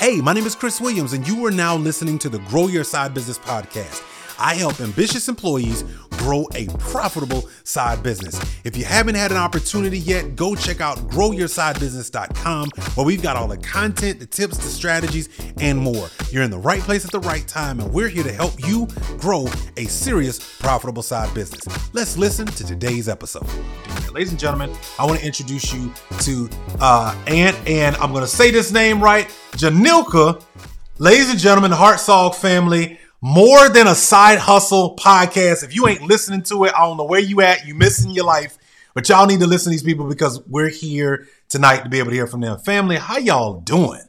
Hey, my name is Chris Williams, and you are now listening to the Grow Your Side Business podcast. I help ambitious employees grow a profitable side business. If you haven't had an opportunity yet, go check out growyoursidebusiness.com where we've got all the content, the tips, the strategies, and more. You're in the right place at the right time, and we're here to help you grow a serious, profitable side business. Let's listen to today's episode. Ladies and gentlemen, I want to introduce you to uh, Aunt, and I'm going to say this name right, Janilka. Ladies and gentlemen, Hartzog family, more than a side hustle podcast. If you ain't listening to it, I don't know where you at. You missing your life, but y'all need to listen to these people because we're here tonight to be able to hear from them. Family, how y'all doing?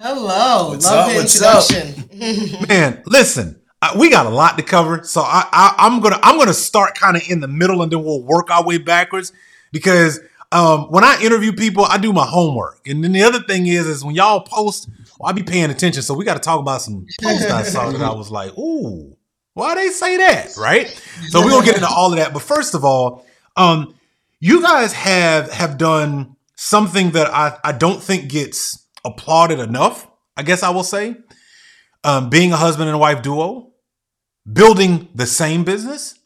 Hello, What's love up? the What's introduction. Man, listen, I, we got a lot to cover, so I, I, I'm gonna I'm gonna start kind of in the middle, and then we'll work our way backwards because. Um, when I interview people, I do my homework, and then the other thing is, is when y'all post, well, I be paying attention. So we got to talk about some posts I saw that I was like, "Ooh, why they say that?" Right? So we're gonna get into all of that. But first of all, um, you guys have have done something that I I don't think gets applauded enough. I guess I will say, um, being a husband and wife duo, building the same business.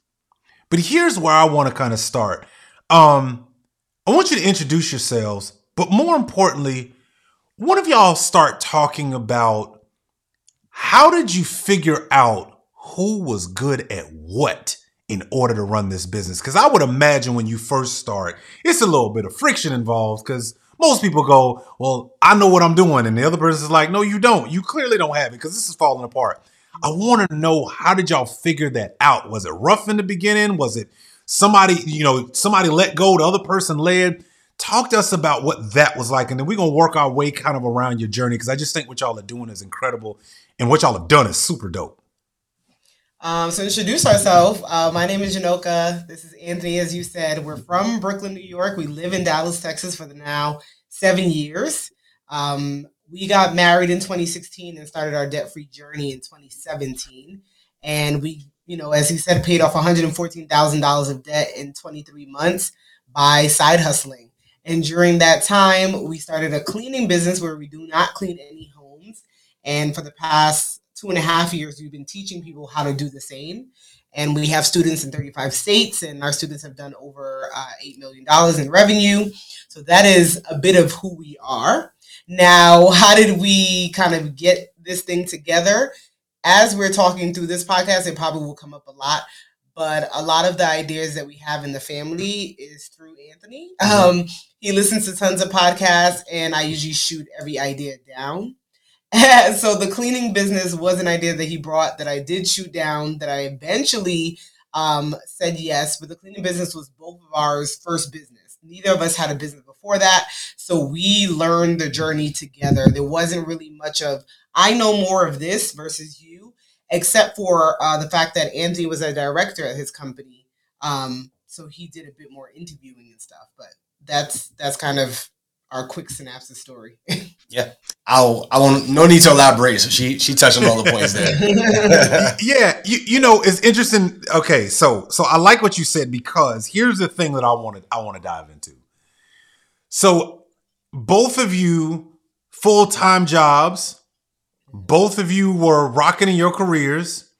But here's where I want to kind of start. Um, I want you to introduce yourselves, but more importantly, one of y'all start talking about how did you figure out who was good at what in order to run this business? Because I would imagine when you first start, it's a little bit of friction involved because most people go, Well, I know what I'm doing. And the other person is like, No, you don't. You clearly don't have it because this is falling apart. I want to know how did y'all figure that out? Was it rough in the beginning? Was it somebody, you know, somebody let go, the other person led? Talk to us about what that was like. And then we're going to work our way kind of around your journey because I just think what y'all are doing is incredible and what y'all have done is super dope. um, so introduce ourselves. Uh, my name is Janoka. This is Anthony, as you said. We're from Brooklyn, New York. We live in Dallas, Texas for the now seven years. Um, we got married in 2016 and started our debt-free journey in 2017. And we, you know, as he said, paid off $114,000 of debt in 23 months by side hustling. And during that time, we started a cleaning business where we do not clean any homes. And for the past two and a half years, we've been teaching people how to do the same. And we have students in 35 states, and our students have done over uh, $8 million in revenue. So that is a bit of who we are. Now, how did we kind of get this thing together? As we're talking through this podcast, it probably will come up a lot but a lot of the ideas that we have in the family is through Anthony. Um, he listens to tons of podcasts, and I usually shoot every idea down. so the cleaning business was an idea that he brought that I did shoot down. That I eventually um, said yes, but the cleaning business was both of ours first business. Neither of us had a business before that, so we learned the journey together. There wasn't really much of I know more of this versus you except for uh, the fact that Anthony was a director at his company. Um, so he did a bit more interviewing and stuff. But that's that's kind of our quick synopsis story. Yeah, I'll. I won't. No need to elaborate. So she she touched on all the points there. yeah, you, you know, it's interesting. Okay, so so I like what you said because here's the thing that I wanted I want to dive into. So both of you full-time jobs, both of you were rocking in your careers,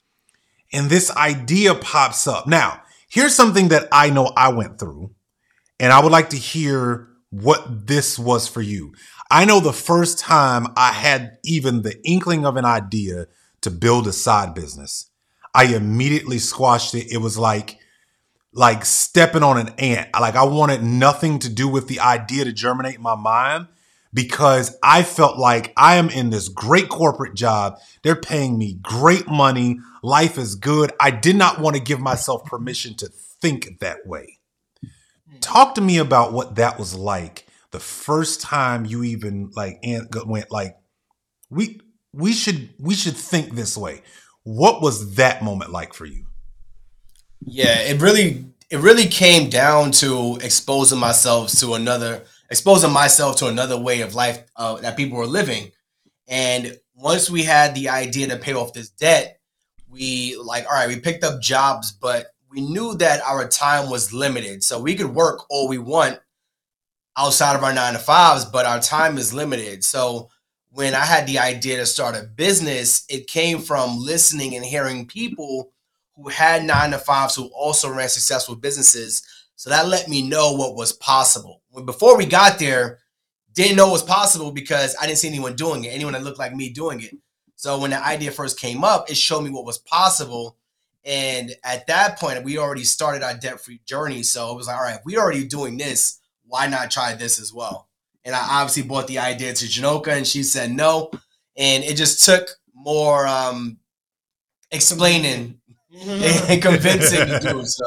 and this idea pops up. Now, here's something that I know I went through, and I would like to hear what this was for you. I know the first time I had even the inkling of an idea to build a side business, I immediately squashed it. It was like like stepping on an ant. Like I wanted nothing to do with the idea to germinate in my mind because I felt like I am in this great corporate job. They're paying me great money. Life is good. I did not want to give myself permission to think that way. Talk to me about what that was like the first time you even like went like we we should we should think this way. What was that moment like for you? yeah, it really it really came down to exposing myself to another exposing myself to another way of life uh, that people were living. And once we had the idea to pay off this debt, we like all right, we picked up jobs, but we knew that our time was limited. So we could work all we want outside of our nine to fives, but our time is limited. So when I had the idea to start a business, it came from listening and hearing people who had nine to fives who also ran successful businesses. So that let me know what was possible. When before we got there, didn't know it was possible because I didn't see anyone doing it, anyone that looked like me doing it. So when the idea first came up, it showed me what was possible. And at that point, we already started our debt free journey. So it was like, all right, we're already doing this. Why not try this as well? And I obviously brought the idea to Janoka, and she said no. And it just took more um, explaining and convincing to do. So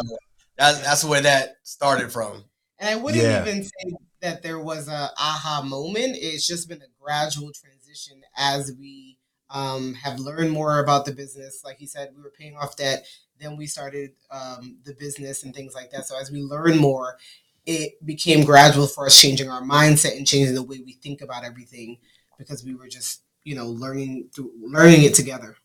that's, that's where that started from. And I wouldn't yeah. even say that there was a aha moment. It's just been a gradual transition as we um, have learned more about the business. Like he said, we were paying off debt. Then we started um, the business and things like that. So as we learn more, it became gradual for us changing our mindset and changing the way we think about everything because we were just you know learning through learning it together.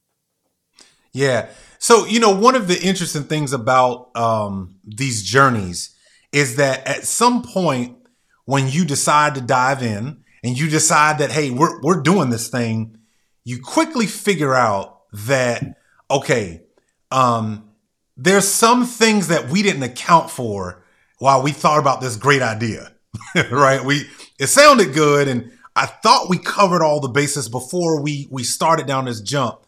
Yeah. So you know one of the interesting things about um, these journeys is that at some point when you decide to dive in and you decide that hey we're we're doing this thing you quickly figure out that okay um there's some things that we didn't account for while we thought about this great idea right? We it sounded good and i thought we covered all the bases before we we started down this jump.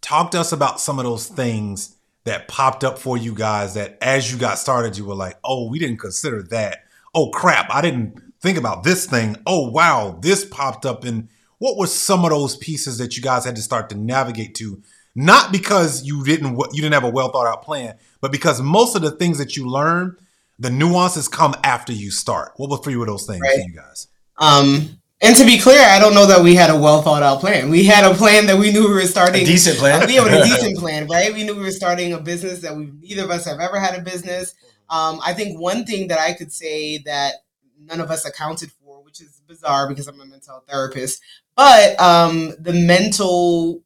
Talk to us about some of those things that popped up for you guys that as you got started you were like oh we didn't consider that. Oh crap i didn't think about this thing. Oh wow this popped up and what were some of those pieces that you guys had to start to navigate to? Not because you didn't you didn't have a well thought out plan, but because most of the things that you learn, the nuances come after you start. What were three of those things right. for you guys? Um, and to be clear, I don't know that we had a well thought out plan. We had a plan that we knew we were starting. A decent plan. we had a decent plan, right? We knew we were starting a business that we neither of us have ever had a business. Um, I think one thing that I could say that none of us accounted for, which is bizarre because I'm a mental health therapist, but um, the mental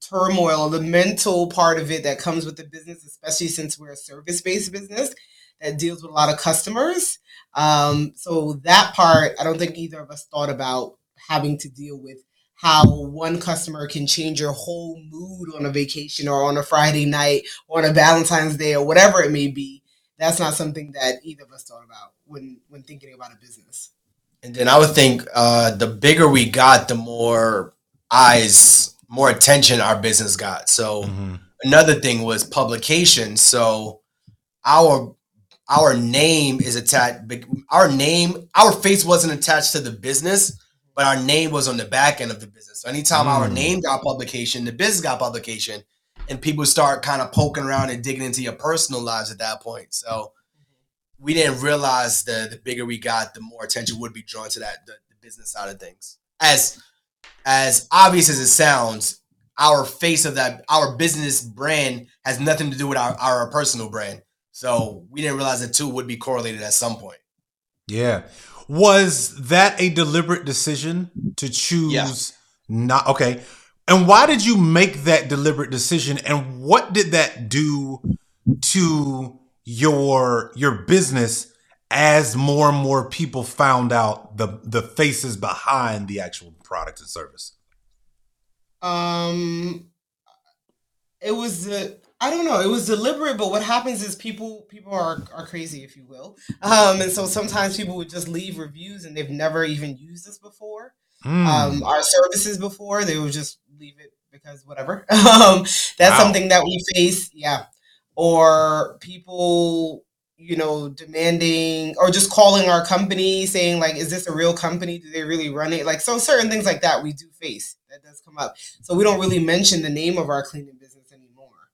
turmoil, the mental part of it that comes with the business, especially since we're a service based business that deals with a lot of customers. Um, so that part, I don't think either of us thought about having to deal with how one customer can change your whole mood on a vacation or on a Friday night or on a Valentine's Day or whatever it may be. That's not something that either of us thought about when when thinking about a business. And then I would think uh, the bigger we got, the more eyes, more attention our business got. So mm-hmm. another thing was publication. So our our name is attached. Our name, our face wasn't attached to the business, but our name was on the back end of the business. So anytime mm. our name got publication, the business got publication, and people start kind of poking around and digging into your personal lives at that point. So we didn't realize the the bigger we got, the more attention would be drawn to that the, the business side of things. As as obvious as it sounds, our face of that our business brand has nothing to do with our, our personal brand. So we didn't realize the two would be correlated at some point. Yeah. Was that a deliberate decision to choose yeah. not okay? And why did you make that deliberate decision and what did that do to your your business as more and more people found out the the faces behind the actual product and service? Um, it was uh, I don't know. It was deliberate, but what happens is people people are are crazy, if you will. Um, and so sometimes people would just leave reviews and they've never even used us before. Mm. Um, our services before they would just leave it because whatever. um, that's wow. something that we face. Yeah or people you know demanding or just calling our company saying like is this a real company? Do they really run it? Like so certain things like that we do face that does come up. So we don't really mention the name of our cleaning business anymore.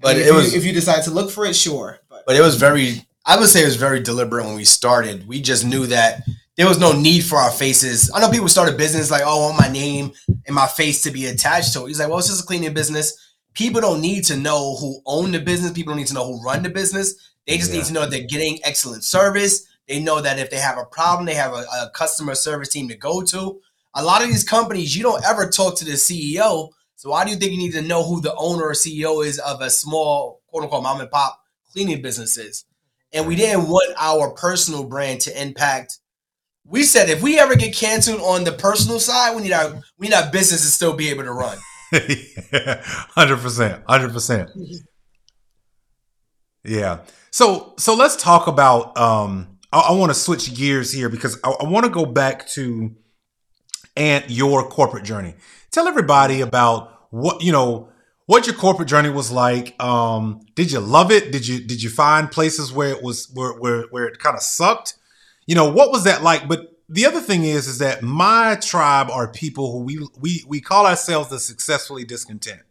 But it was if you decide to look for it sure but, but it was very i would say it was very deliberate when we started. We just knew that there was no need for our faces. I know people start a business like, oh, I want my name and my face to be attached to it. He's like, well, it's just a cleaning business people don't need to know who own the business. People don't need to know who run the business. They just yeah. need to know they're getting excellent service. They know that if they have a problem, they have a, a, customer service team to go to. A lot of these companies, you don't ever talk to the CEO. So why do you think you need to know who the owner or CEO is of a small quote unquote mom and pop cleaning business is? And we didn't want our personal brand to impact we said if we ever get canceled on the personal side, we need our we need our business to still be able to run. Hundred percent, hundred percent. Yeah. So so let's talk about. Um, I, I want to switch gears here because I, I want to go back to and your corporate journey. Tell everybody about what you know what your corporate journey was like. Um, did you love it? Did you did you find places where it was where where, where it kind of sucked? You know what was that like? But the other thing is is that my tribe are people who we we we call ourselves the successfully discontent.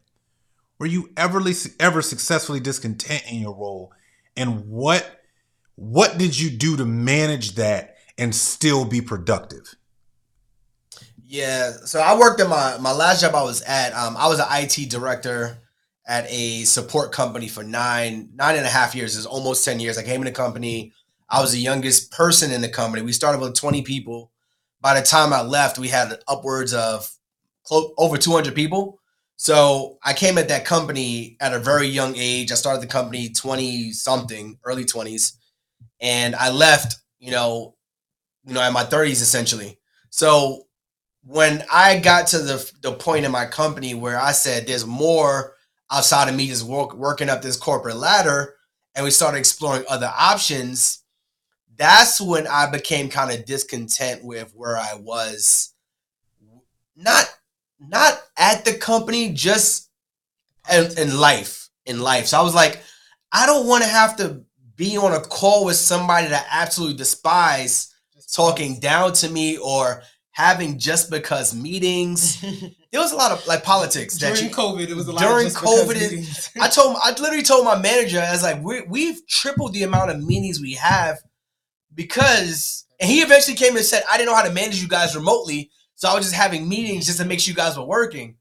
Were you ever ever successfully discontent in your role, and what what did you do to manage that and still be productive? Yeah, so I worked at my my last job I was at. Um, I was an IT director at a support company for nine nine and a half years. It's almost ten years. I came in the company. I was the youngest person in the company. We started with twenty people. By the time I left, we had upwards of over two hundred people. So I came at that company at a very young age. I started the company twenty something, early twenties, and I left. You know, you know, at my thirties essentially. So when I got to the the point in my company where I said there's more outside of me just work, working up this corporate ladder, and we started exploring other options, that's when I became kind of discontent with where I was. Not not at the company, just in, in life. In life, so I was like, I don't want to have to be on a call with somebody that I absolutely despise talking down to me or having just because meetings. there was a lot of like politics during you, COVID. It was a lot during COVID. It, I told I literally told my manager, I was like, we, we've tripled the amount of meetings we have because, and he eventually came and said, I didn't know how to manage you guys remotely, so I was just having meetings just to make sure you guys were working.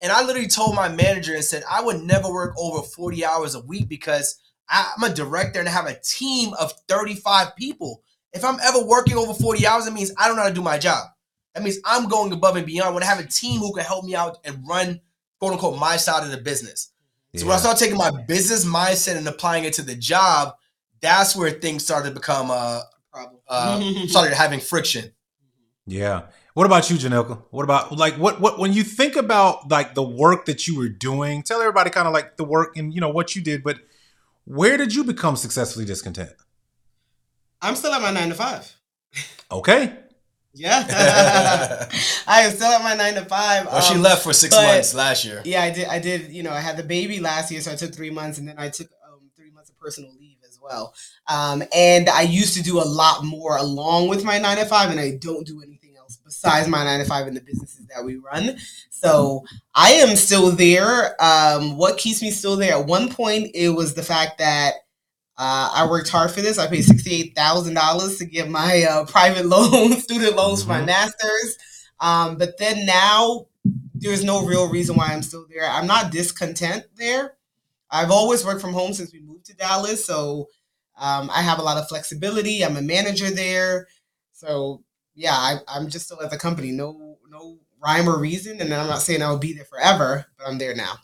And I literally told my manager and said, I would never work over 40 hours a week because I'm a director and I have a team of 35 people. If I'm ever working over 40 hours, it means I don't know how to do my job. That means I'm going above and beyond. When I have a team who can help me out and run, quote unquote, my side of the business. So when I started taking my business mindset and applying it to the job, that's where things started to become uh, uh started having friction. Yeah. What about you, Janelka? What about like what what when you think about like the work that you were doing? Tell everybody kind of like the work and you know what you did, but where did you become successfully discontent? I'm still at my nine to five. Okay. Yeah, I am still at my nine to five. Well, um, she left for six months last year. Yeah, I did. I did. You know, I had the baby last year, so I took three months, and then I took um, three months of personal leave as well. Um, and I used to do a lot more along with my nine to five, and I don't do anything else besides my nine to five and the businesses that we run. So I am still there. Um, what keeps me still there? At one point, it was the fact that uh, I worked hard for this. I paid sixty-eight thousand dollars to get my uh, private loan, student loans for my mm-hmm. masters. Um, but then now, there's no real reason why I'm still there. I'm not discontent there. I've always worked from home since we moved to Dallas, so um, I have a lot of flexibility. I'm a manager there, so yeah, I, I'm just still at the company. No, no rhyme or reason, and I'm not saying I'll be there forever, but I'm there now.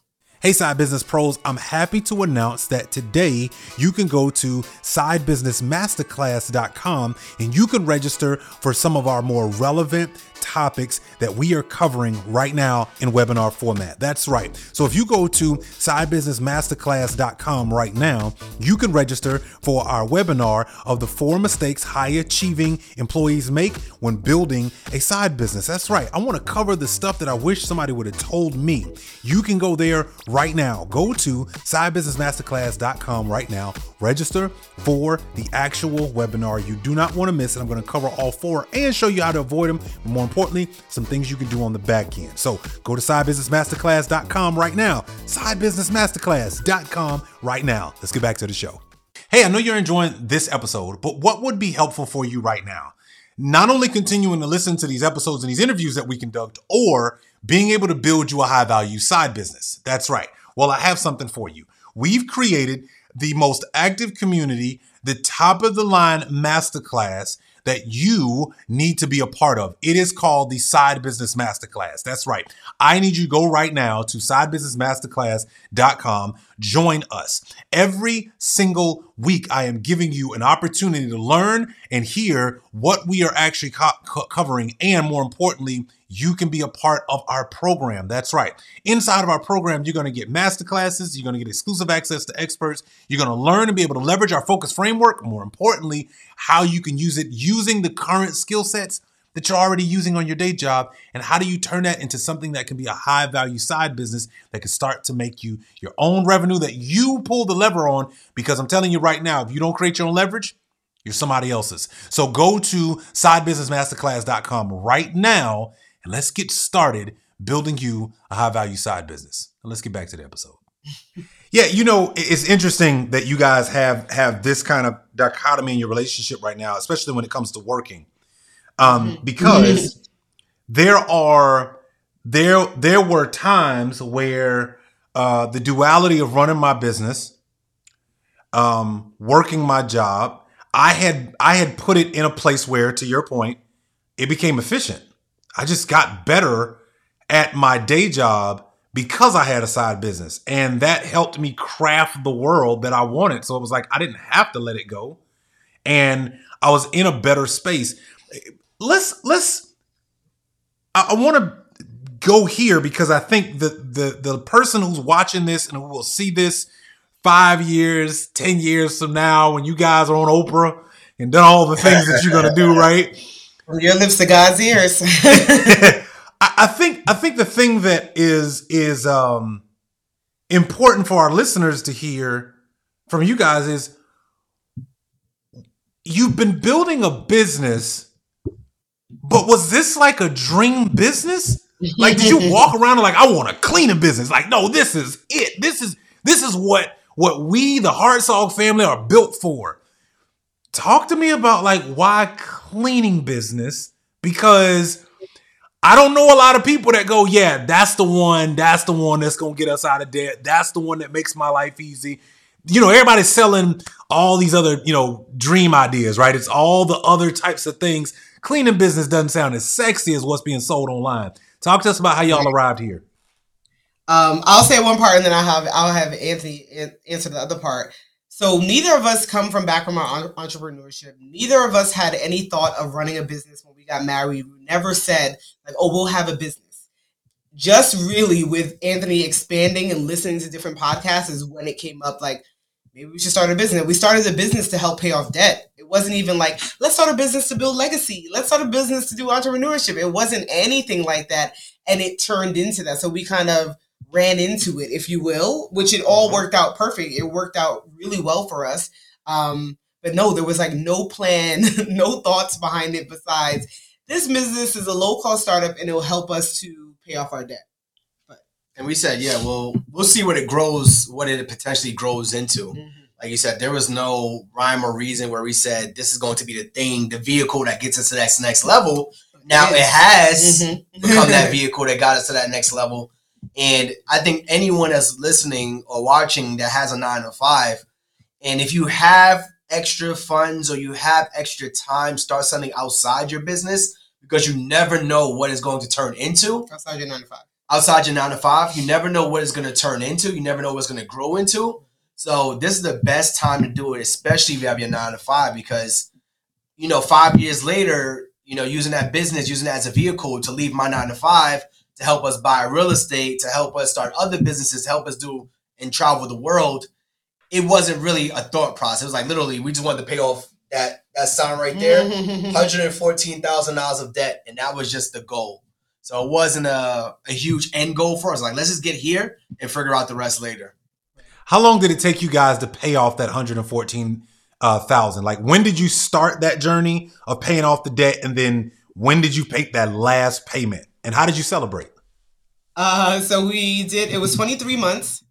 Hey, Side Business Pros, I'm happy to announce that today you can go to sidebusinessmasterclass.com and you can register for some of our more relevant topics that we are covering right now in webinar format. That's right. So if you go to sidebusinessmasterclass.com right now, you can register for our webinar of the four mistakes high achieving employees make when building a side business. That's right. I want to cover the stuff that I wish somebody would have told me. You can go there right now. Go to sidebusinessmasterclass.com right now. Register for the actual webinar. You do not want to miss it. I'm going to cover all four and show you how to avoid them. More importantly, some things you can do on the back end. So go to sidebusinessmasterclass.com right now. Sidebusinessmasterclass.com right now. Let's get back to the show. Hey, I know you're enjoying this episode, but what would be helpful for you right now? Not only continuing to listen to these episodes and these interviews that we conduct, or being able to build you a high value side business. That's right. Well, I have something for you. We've created the most active community, the top of the line masterclass that you need to be a part of. It is called the Side Business Masterclass. That's right. I need you to go right now to sidebusinessmasterclass.com. join us. Every single week, I am giving you an opportunity to learn and hear what we are actually co- covering. And more importantly, you can be a part of our program. That's right. Inside of our program, you're going to get masterclasses, you're going to get exclusive access to experts, you're going to learn and be able to leverage our focus framework. More importantly, how you can use it using the current skill sets that you're already using on your day job and how do you turn that into something that can be a high value side business that can start to make you your own revenue that you pull the lever on because I'm telling you right now if you don't create your own leverage you're somebody else's. So go to sidebusinessmasterclass.com right now and let's get started building you a high value side business. And let's get back to the episode. yeah, you know, it's interesting that you guys have have this kind of dichotomy in your relationship right now, especially when it comes to working um, mm-hmm. because there are there there were times where uh, the duality of running my business, um, working my job, I had I had put it in a place where, to your point, it became efficient. I just got better at my day job because I had a side business, and that helped me craft the world that I wanted. So it was like I didn't have to let it go, and I was in a better space let's let's I, I want to go here because I think the the the person who's watching this and who will see this five years, ten years from now, when you guys are on Oprah and done all the things that you're gonna do, right? From your lips to God's ears. I, I think I think the thing that is is um important for our listeners to hear from you guys is you've been building a business but was this like a dream business? Like, did you walk around and like, I want a cleaning business? Like, no, this is it. This is this is what what we, the Hartzog family, are built for. Talk to me about like why cleaning business because I don't know a lot of people that go, yeah, that's the one, that's the one that's gonna get us out of debt. That's the one that makes my life easy. You know, everybody's selling all these other, you know, dream ideas, right? It's all the other types of things cleaning business doesn't sound as sexy as what's being sold online. Talk to us about how y'all arrived here. Um, I'll say one part, and then I have I'll have Anthony answer the other part. So neither of us come from background on entrepreneurship. Neither of us had any thought of running a business when we got married. We never said like, "Oh, we'll have a business." Just really with Anthony expanding and listening to different podcasts is when it came up. Like, maybe we should start a business. We started a business to help pay off debt. It wasn't even like, let's start a business to build legacy. Let's start a business to do entrepreneurship. It wasn't anything like that. And it turned into that. So we kind of ran into it, if you will, which it all mm-hmm. worked out perfect. It worked out really well for us. Um, but no, there was like no plan, no thoughts behind it besides this business is a low cost startup and it will help us to pay off our debt. And we said, yeah, well, we'll see what it grows, what it potentially grows into. Mm-hmm. Like you said, there was no rhyme or reason where we said this is going to be the thing, the vehicle that gets us to that next level. Now it has mm-hmm. become that vehicle that got us to that next level. And I think anyone that's listening or watching that has a nine to five, and if you have extra funds or you have extra time, start something outside your business because you never know what it's going to turn into. Outside your nine to five outside your nine to five. You never know what it's going to turn into. You never know what's going to grow into. So this is the best time to do it, especially if you have your nine to five, because you know five years later, you know using that business, using that as a vehicle to leave my nine to five to help us buy real estate, to help us start other businesses, to help us do and travel the world. It wasn't really a thought process. It was like literally we just wanted to pay off that that sign right there, hundred and fourteen thousand dollars of debt, and that was just the goal. So it wasn't a, a huge end goal for us. Like, let's just get here and figure out the rest later. How long did it take you guys to pay off that 114 uh, thousand? Like, when did you start that journey of paying off the debt, and then when did you make that last payment? And how did you celebrate? Uh, so we did. It was 23 months.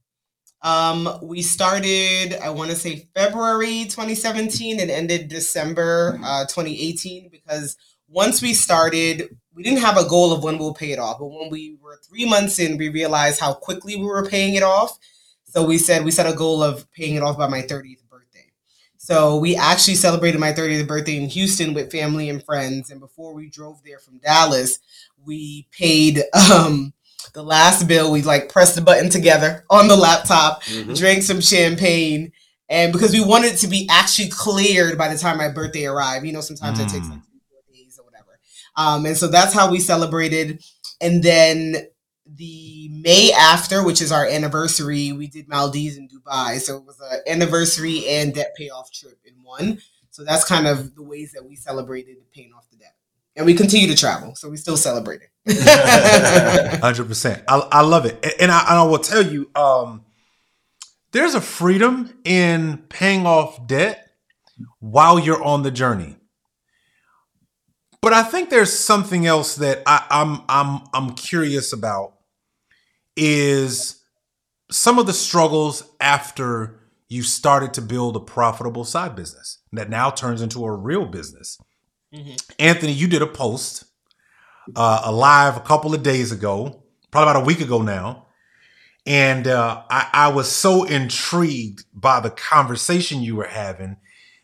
Um, we started, I want to say February 2017 and ended December uh, 2018 because once we started, we didn't have a goal of when we'll pay it off, but when we were three months in, we realized how quickly we were paying it off. So we said we set a goal of paying it off by my 30th birthday. So we actually celebrated my 30th birthday in Houston with family and friends. And before we drove there from Dallas, we paid um, the last bill, we like pressed the button together on the laptop, mm-hmm. drank some champagne, and because we wanted it to be actually cleared by the time my birthday arrived. You know, sometimes mm. it takes like four days or whatever. Um, and so that's how we celebrated. And then the May after, which is our anniversary, we did Maldives and Dubai. So it was an anniversary and debt payoff trip in one. So that's kind of the ways that we celebrated paying off the debt. And we continue to travel, so we still celebrate it. Hundred percent. I, I love it, and I, and I will tell you, um, there's a freedom in paying off debt while you're on the journey. But I think there's something else that I, I'm I'm I'm curious about is some of the struggles after you started to build a profitable side business that now turns into a real business. Mm-hmm. Anthony, you did a post, uh, a live a couple of days ago, probably about a week ago now. And uh, I, I was so intrigued by the conversation you were having.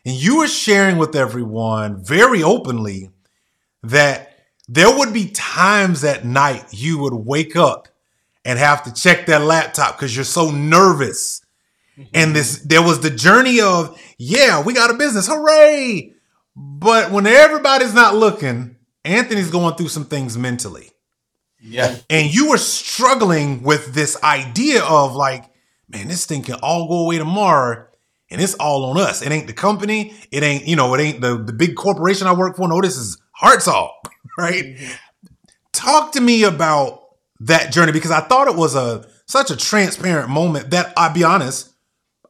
And you were sharing with everyone very openly that there would be times at night you would wake up and have to check that laptop because you're so nervous. And this, there was the journey of, yeah, we got a business, hooray! But when everybody's not looking, Anthony's going through some things mentally. Yeah. And you were struggling with this idea of like, man, this thing can all go away tomorrow and it's all on us. It ain't the company. It ain't, you know, it ain't the, the big corporation I work for. No, this is Hartzog, right? Mm-hmm. Talk to me about that journey because I thought it was a such a transparent moment that I'll be honest,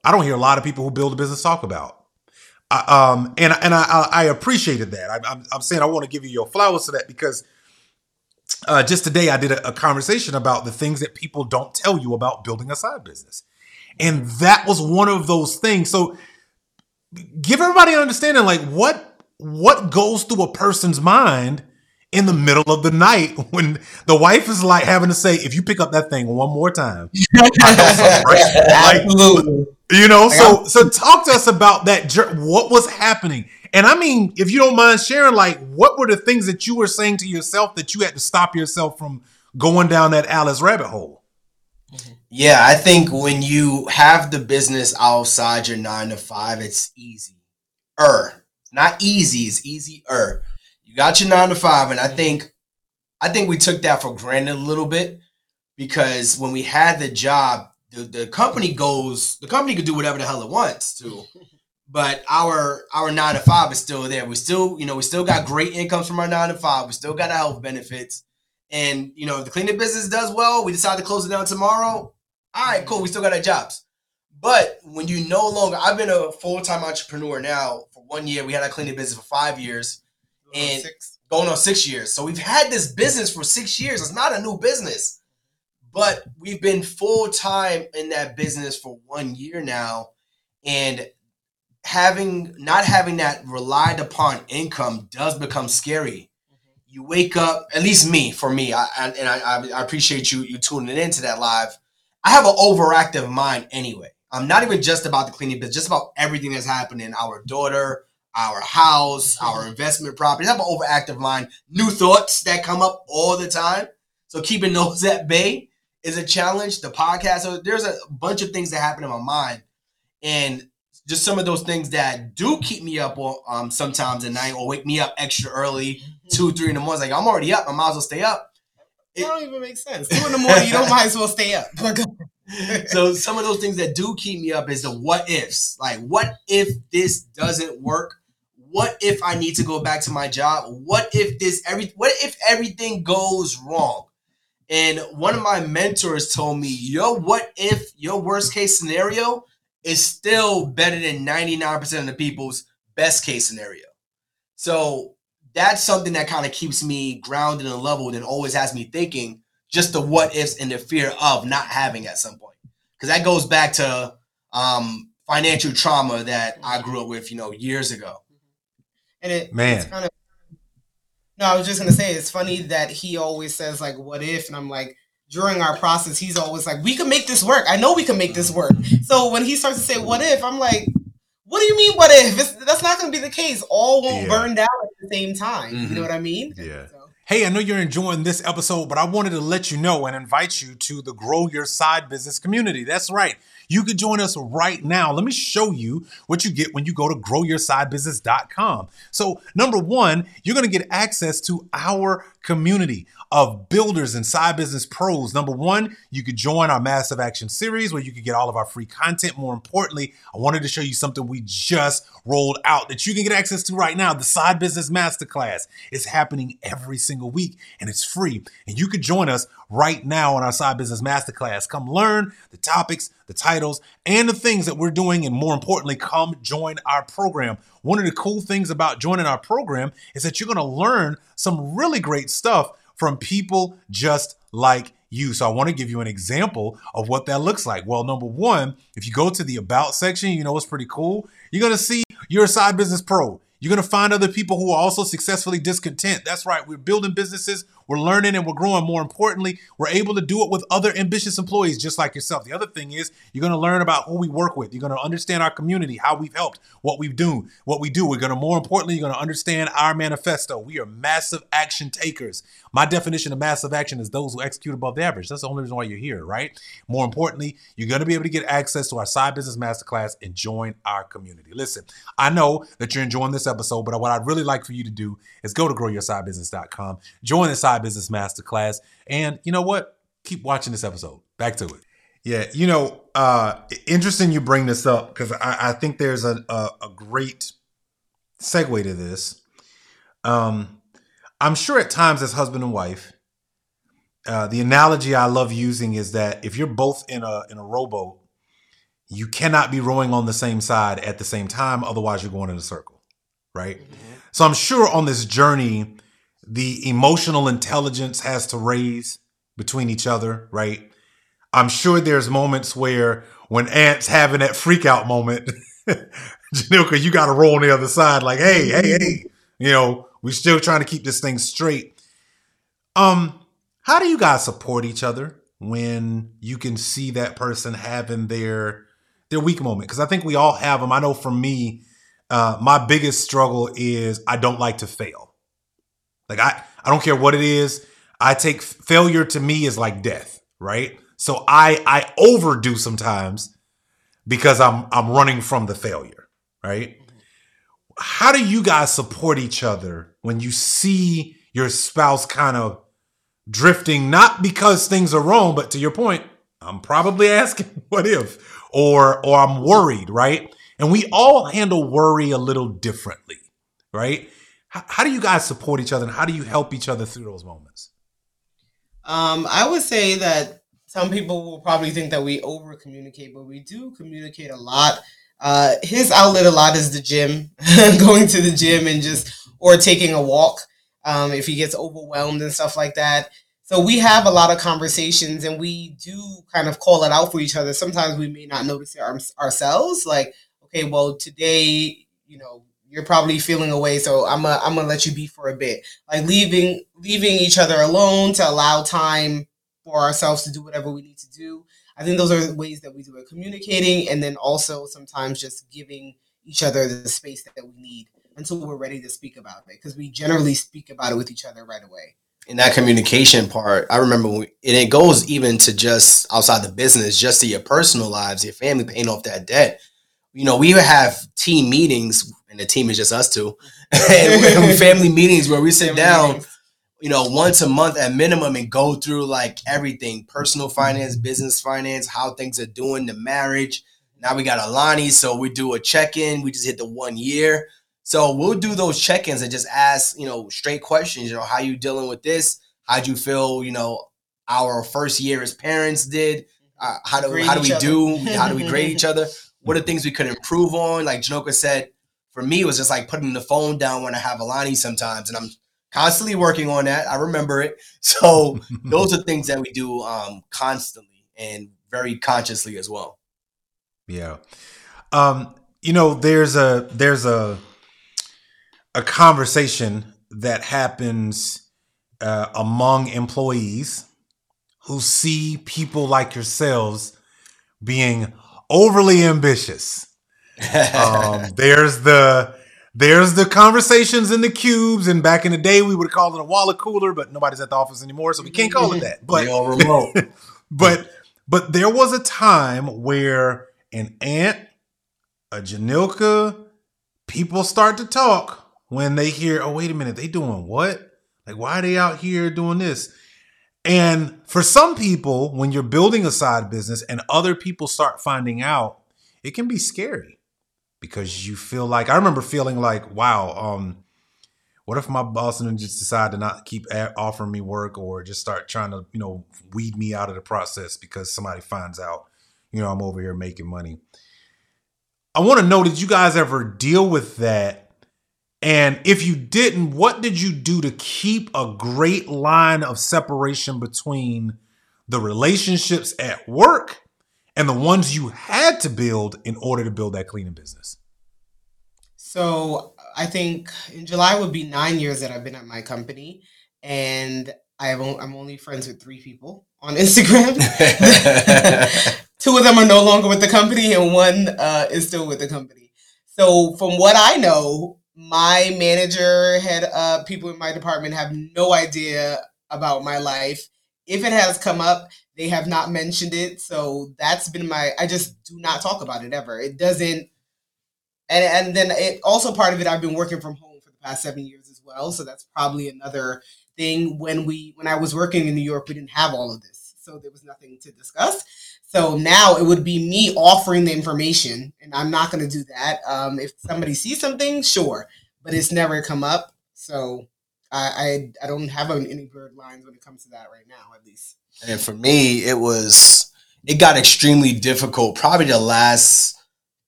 I don't hear a lot of people who build a business talk about. I, um, and and I, I appreciated that. I, I'm, I'm saying I want to give you your flowers to that because uh, just today I did a, a, conversation about the things that people don't tell you about building a side business, and that was one of those things. So give everybody an understanding, like what what goes through a person's mind in the middle of the night when the wife is like having to say, "If you pick up that thing one more time, like, you know." So, so talk to us about that. What was happening? And I mean, if you don't mind sharing, like, what were the things that you were saying to yourself that you had to stop yourself from going down that Alice rabbit hole? Yeah, I think when you have the business outside your nine to five, it's easy. Er, not easy, it's easier you got your nine to five, and I mm-hmm. think I think we took that for granted a little bit because when we had the job, the, the company goes the company could do whatever the hell it wants to. But our our nine to five is still there. We still, you know, we still got great incomes from our nine to five. We still got our health benefits. And you know, if the cleaning business does well, we decide to close it down tomorrow. All right, cool. We still got our jobs. But when you no longer, I've been a full time entrepreneur now for one year. We had our cleaning business for five years and six. going on six years. So we've had this business for six years. It's not a new business, but we've been full time in that business for one year now, and having not having that relied upon income does become scary. Mm-hmm. You wake up, at least me, for me, I, I and I, I appreciate you you tuning into that live. I have an overactive mind anyway. I'm not even just about the cleaning business, just about everything that's happening. Our daughter, our house, our investment property. Have an overactive mind. New thoughts that come up all the time. So keeping those at bay is a challenge. The podcast, so there's a bunch of things that happen in my mind, and just some of those things that do keep me up um, sometimes at night or wake me up extra early, mm-hmm. two, three in the morning. Like I'm already up. I might as well stay up. It, that don't even make sense. Two in the morning, you don't might as well stay up. so some of those things that do keep me up is the what ifs. Like, what if this doesn't work? What if I need to go back to my job? What if this every what if everything goes wrong? And one of my mentors told me, "Your what if your worst case scenario is still better than 99% of the people's best case scenario." So that's something that kind of keeps me grounded and leveled and always has me thinking just the what ifs and the fear of not having at some point. Because that goes back to um, financial trauma that I grew up with, you know, years ago. And it, Man. it's kind of no, I was just gonna say it's funny that he always says like what if and I'm like during our process he's always like we can make this work. I know we can make this work. So when he starts to say what if I'm like what do you mean what if? It's, that's not going to be the case. All won't yeah. burn down at the same time. Mm-hmm. You know mm-hmm. what I mean? Yeah. So. Hey, I know you're enjoying this episode, but I wanted to let you know and invite you to the Grow Your Side Business community. That's right. You can join us right now. Let me show you what you get when you go to growyoursidebusiness.com. So, number one, you're going to get access to our community of builders and side business pros. Number one, you could join our massive action series where you could get all of our free content. More importantly, I wanted to show you something we just rolled out that you can get access to right now. The Side Business Masterclass is happening every single week and it's free. And you could join us right now on our Side Business Masterclass. Come learn the topics, the titles, and the things that we're doing. And more importantly, come join our program. One of the cool things about joining our program is that you're going to learn some really great stuff from people just like you. So I want to give you an example of what that looks like. Well, number one, if you go to the about section, you know what's pretty cool? You're going to see you're a side business pro. You're going to find other people who are also successfully discontent. That's right. We're building businesses, we're learning, and we're growing. More importantly, we're able to do it with other ambitious employees just like yourself. The other thing is you're going to learn about who we work with. You're going to understand our community, how we've helped, what we've done, what we do. We're going to, more importantly, you're going to understand our manifesto. We are massive action takers. My definition of massive action is those who execute above the average. That's the only reason why you're here, right? More importantly, you're going to be able to get access to our side business masterclass and join our community. Listen, I know that you're enjoying this episode, but what I'd really like for you to do is go to growyoursidebusiness.com, join the Side Business Masterclass, and you know what? Keep watching this episode. Back to it. Yeah, you know, uh, interesting you bring this up because I, I, think there's a, a, a, great segue to this. Um, I'm sure at times as husband and wife, uh, the analogy I love using is that if you're both in a in a rowboat, you cannot be rowing on the same side at the same time, otherwise you're going in a circle right? Mm-hmm. So I'm sure on this journey, the emotional intelligence has to raise between each other, right? I'm sure there's moments where when Ant's having that freak out moment, Janilka, you got to roll on the other side, like, hey, hey, hey, you know, we're still trying to keep this thing straight. Um, how do you guys support each other when you can see that person having their their weak moment? Because I think we all have them. I know for me, uh, my biggest struggle is I don't like to fail. Like I, I don't care what it is. I take failure to me is like death, right? So I I overdo sometimes because I'm I'm running from the failure, right? How do you guys support each other when you see your spouse kind of drifting not because things are wrong, but to your point, I'm probably asking what if or or I'm worried, right? And we all handle worry a little differently, right? How, how do you guys support each other and how do you help each other through those moments? Um, I would say that some people will probably think that we over communicate, but we do communicate a lot. Uh, his outlet a lot is the gym, going to the gym and just, or taking a walk um, if he gets overwhelmed and stuff like that. So we have a lot of conversations and we do kind of call it out for each other. Sometimes we may not notice it our, ourselves. Like, okay, well, today, you know, you're probably feeling away, so I'm gonna I'm gonna let you be for a bit. Like leaving leaving each other alone to allow time for ourselves to do whatever we need to do. I think those are ways that we do it. Communicating and then also sometimes just giving each other the space that we need until we're ready to speak about it. Because we generally speak about it with each other right away. In that communication part, I remember, we, and it goes even to just outside the business, just to your personal lives, your family, paying off that debt you know, we have team meetings, and the team is just us two, and family meetings where we sit family down, meetings. you know, once a month at minimum and go through like everything personal finance, business finance, how things are doing, the marriage. Now we got Alani, so we do a check in. We just hit the one year. So we'll do those check ins and just ask, you know, straight questions. You know, how you dealing with this? How'd you feel, you know, our first year as parents did? Uh, how do how do we do? How do we grade each other? what are things we could improve on? Like Janoka said, for me, it was just like putting the phone down when I have Alani sometimes, and I'm constantly working on that. I remember it. So those are things that we do um, constantly and very consciously as well. Yeah. Um, you know, there's a there's a a conversation that happens uh, among employees who see people like yourselves being overly ambitious. Um, there's the there's the conversations in the cubes, and back in the day, we would call it a water cooler, but nobody's at the office anymore, so we can't call it that. But all remote. but but there was a time where an Ant, a Janilka, people start to talk when they hear, oh, wait a minute, they doing what? Like, why are they out here doing this? And for some people, when you're building a side business and other people start finding out, it can be scary because you feel like I remember feeling like, wow, um, what if my boss and just decide to not keep a- offering me work or just start trying to, you know, weed me out of the process because somebody finds out, you know, I'm over here making money. I want to know, did you guys ever deal with that? And if you didn't, what did you do to keep a great line of separation between the relationships at work and the ones you had to build in order to build that cleaning business? So I think in July would be nine years that I've been at my company, and I've I'm only friends with three people on Instagram. Two of them are no longer with the company, and one uh, is still with the company. So from what I know, my manager, head uh, people in my department have no idea about my life. If it has come up, they have not mentioned it. So that's been my. I just do not talk about it ever. It doesn't and and then it also part of it i've been working from home for the past seven years as well so that's probably another thing when we when i was working in new york we didn't have all of this so there was nothing to discuss so now it would be me offering the information and i'm not going to do that um, if somebody sees something sure but it's never come up so I, I i don't have any bird lines when it comes to that right now at least and for me, it was it got extremely difficult. Probably the last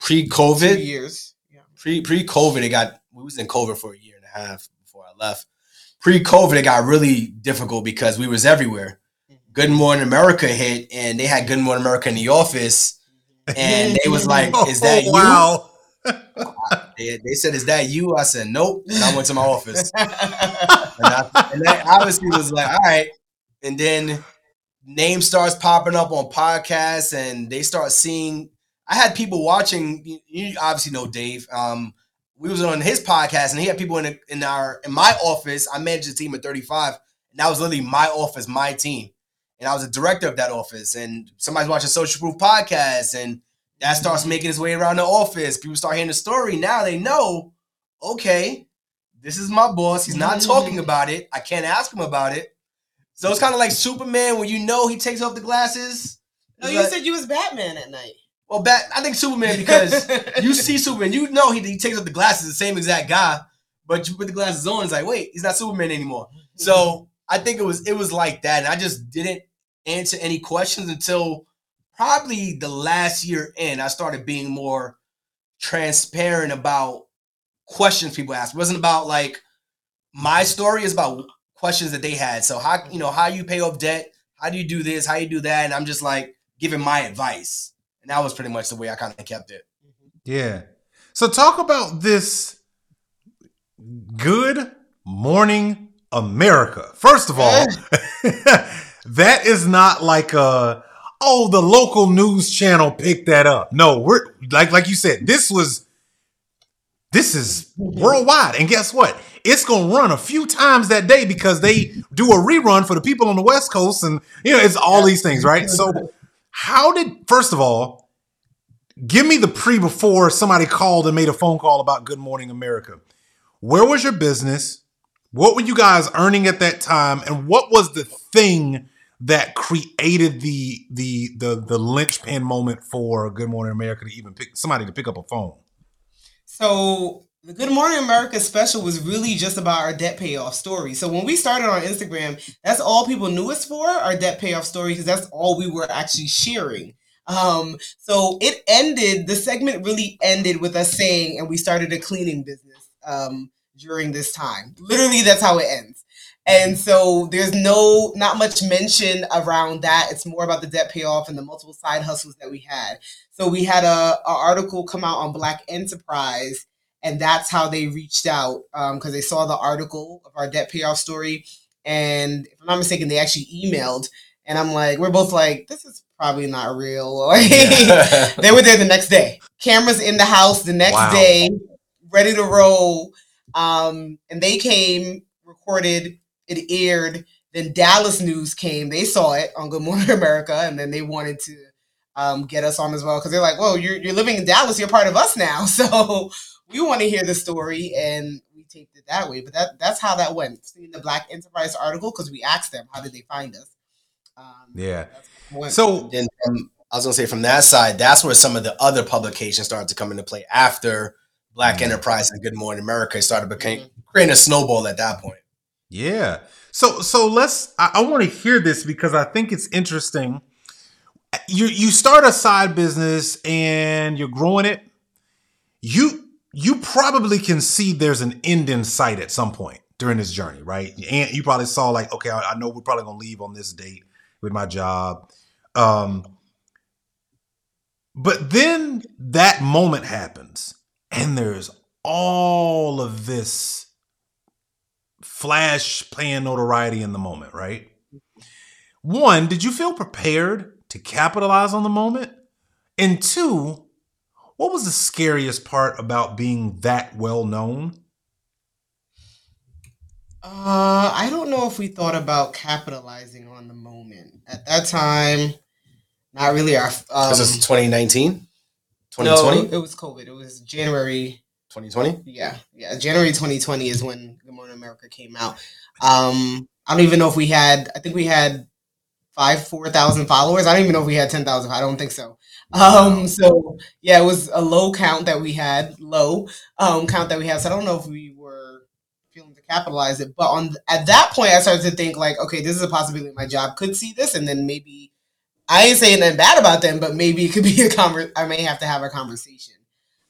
pre-COVID, years yeah pre pre-COVID, it got we was in COVID for a year and a half before I left. Pre-COVID, it got really difficult because we was everywhere. Mm-hmm. Good Morning America hit, and they had Good Morning America in the office, mm-hmm. and they was like, "Is that oh, you?" wow. They, they said, "Is that you?" I said, "Nope," and I went to my office. And, I, and that obviously was like, all right. And then name starts popping up on podcasts, and they start seeing. I had people watching. You, you obviously know Dave. Um, we was on his podcast, and he had people in the, in our in my office. I managed a team of thirty five, and that was literally my office, my team, and I was a director of that office. And somebody's watching Social Proof podcast, and that starts making its way around the office. People start hearing the story. Now they know, okay, this is my boss. He's not mm-hmm. talking about it. I can't ask him about it. So it's kind of like Superman when you know he takes off the glasses. no you like- said you was batman at night well, Bat, I think Superman because you see Superman, you know he, he takes off the glasses, the same exact guy, but you put the glasses on, it's like, wait, he's not Superman anymore. So I think it was it was like that, and I just didn't answer any questions until probably the last year in. I started being more transparent about questions people asked. It wasn't about like my story; is about questions that they had. So how you know how you pay off debt? How do you do this? How you do that? And I'm just like giving my advice, and that was pretty much the way I kind of kept it. Yeah. So talk about this Good Morning America. First of all, that is not like a oh the local news channel picked that up. No, we're like like you said, this was this is worldwide. And guess what? It's gonna run a few times that day because they do a rerun for the people on the West Coast, and you know, it's all these things, right? So how did first of all give me the pre before somebody called and made a phone call about Good Morning America. Where was your business? What were you guys earning at that time? And what was the thing that created the the the the linchpin moment for Good Morning America to even pick somebody to pick up a phone? So the Good Morning America special was really just about our debt payoff story. So when we started on Instagram, that's all people knew us for, our debt payoff story, because that's all we were actually sharing. Um, so it ended, the segment really ended with us saying, and we started a cleaning business um, during this time. Literally, that's how it ends. And so there's no, not much mention around that. It's more about the debt payoff and the multiple side hustles that we had. So we had a, a article come out on Black Enterprise, and that's how they reached out because they saw the article of our debt payoff story. And if I'm not mistaken, they actually emailed, and I'm like, we're both like, this is probably not real. They were there the next day. Cameras in the house the next Wow. day, ready to roll. Um, and they came, recorded, it aired. Then Dallas News came. They saw it on Good Morning America, and then they wanted to um, get us on as well because they're like, "Whoa, you're you're living in Dallas. You're part of us now." So we want to hear the story, and we taped it that way. But that that's how that went. Seeing the Black Enterprise article because we asked them, "How did they find us?" Um, yeah. So then from, I was gonna say from that side, that's where some of the other publications started to come into play after Black mm-hmm. Enterprise and Good Morning America started became mm-hmm. creating a snowball at that point. Yeah. So so let's. I, I want to hear this because I think it's interesting. You you start a side business and you're growing it. You you probably can see there's an end in sight at some point during this journey, right? And you probably saw like, okay, I, I know we're probably gonna leave on this date with my job. Um, but then that moment happens, and there's all of this flash playing notoriety in the moment, right? One, did you feel prepared to capitalize on the moment? And two, what was the scariest part about being that well known? Uh, I don't know if we thought about capitalizing on the moment at that time. Not really. Our um, this is 2019, 2020. No, it was COVID. It was January 2020. Yeah, yeah. January 2020 is when Good Morning America came out. Um, I don't even know if we had. I think we had five, four thousand followers. I don't even know if we had ten thousand. I don't think so. Um, so yeah, it was a low count that we had, low um count that we had. So I don't know if we were feeling to capitalize it, but on at that point, I started to think like, okay, this is a possibility. My job could see this, and then maybe I ain't saying nothing bad about them, but maybe it could be a conver- I may have to have a conversation.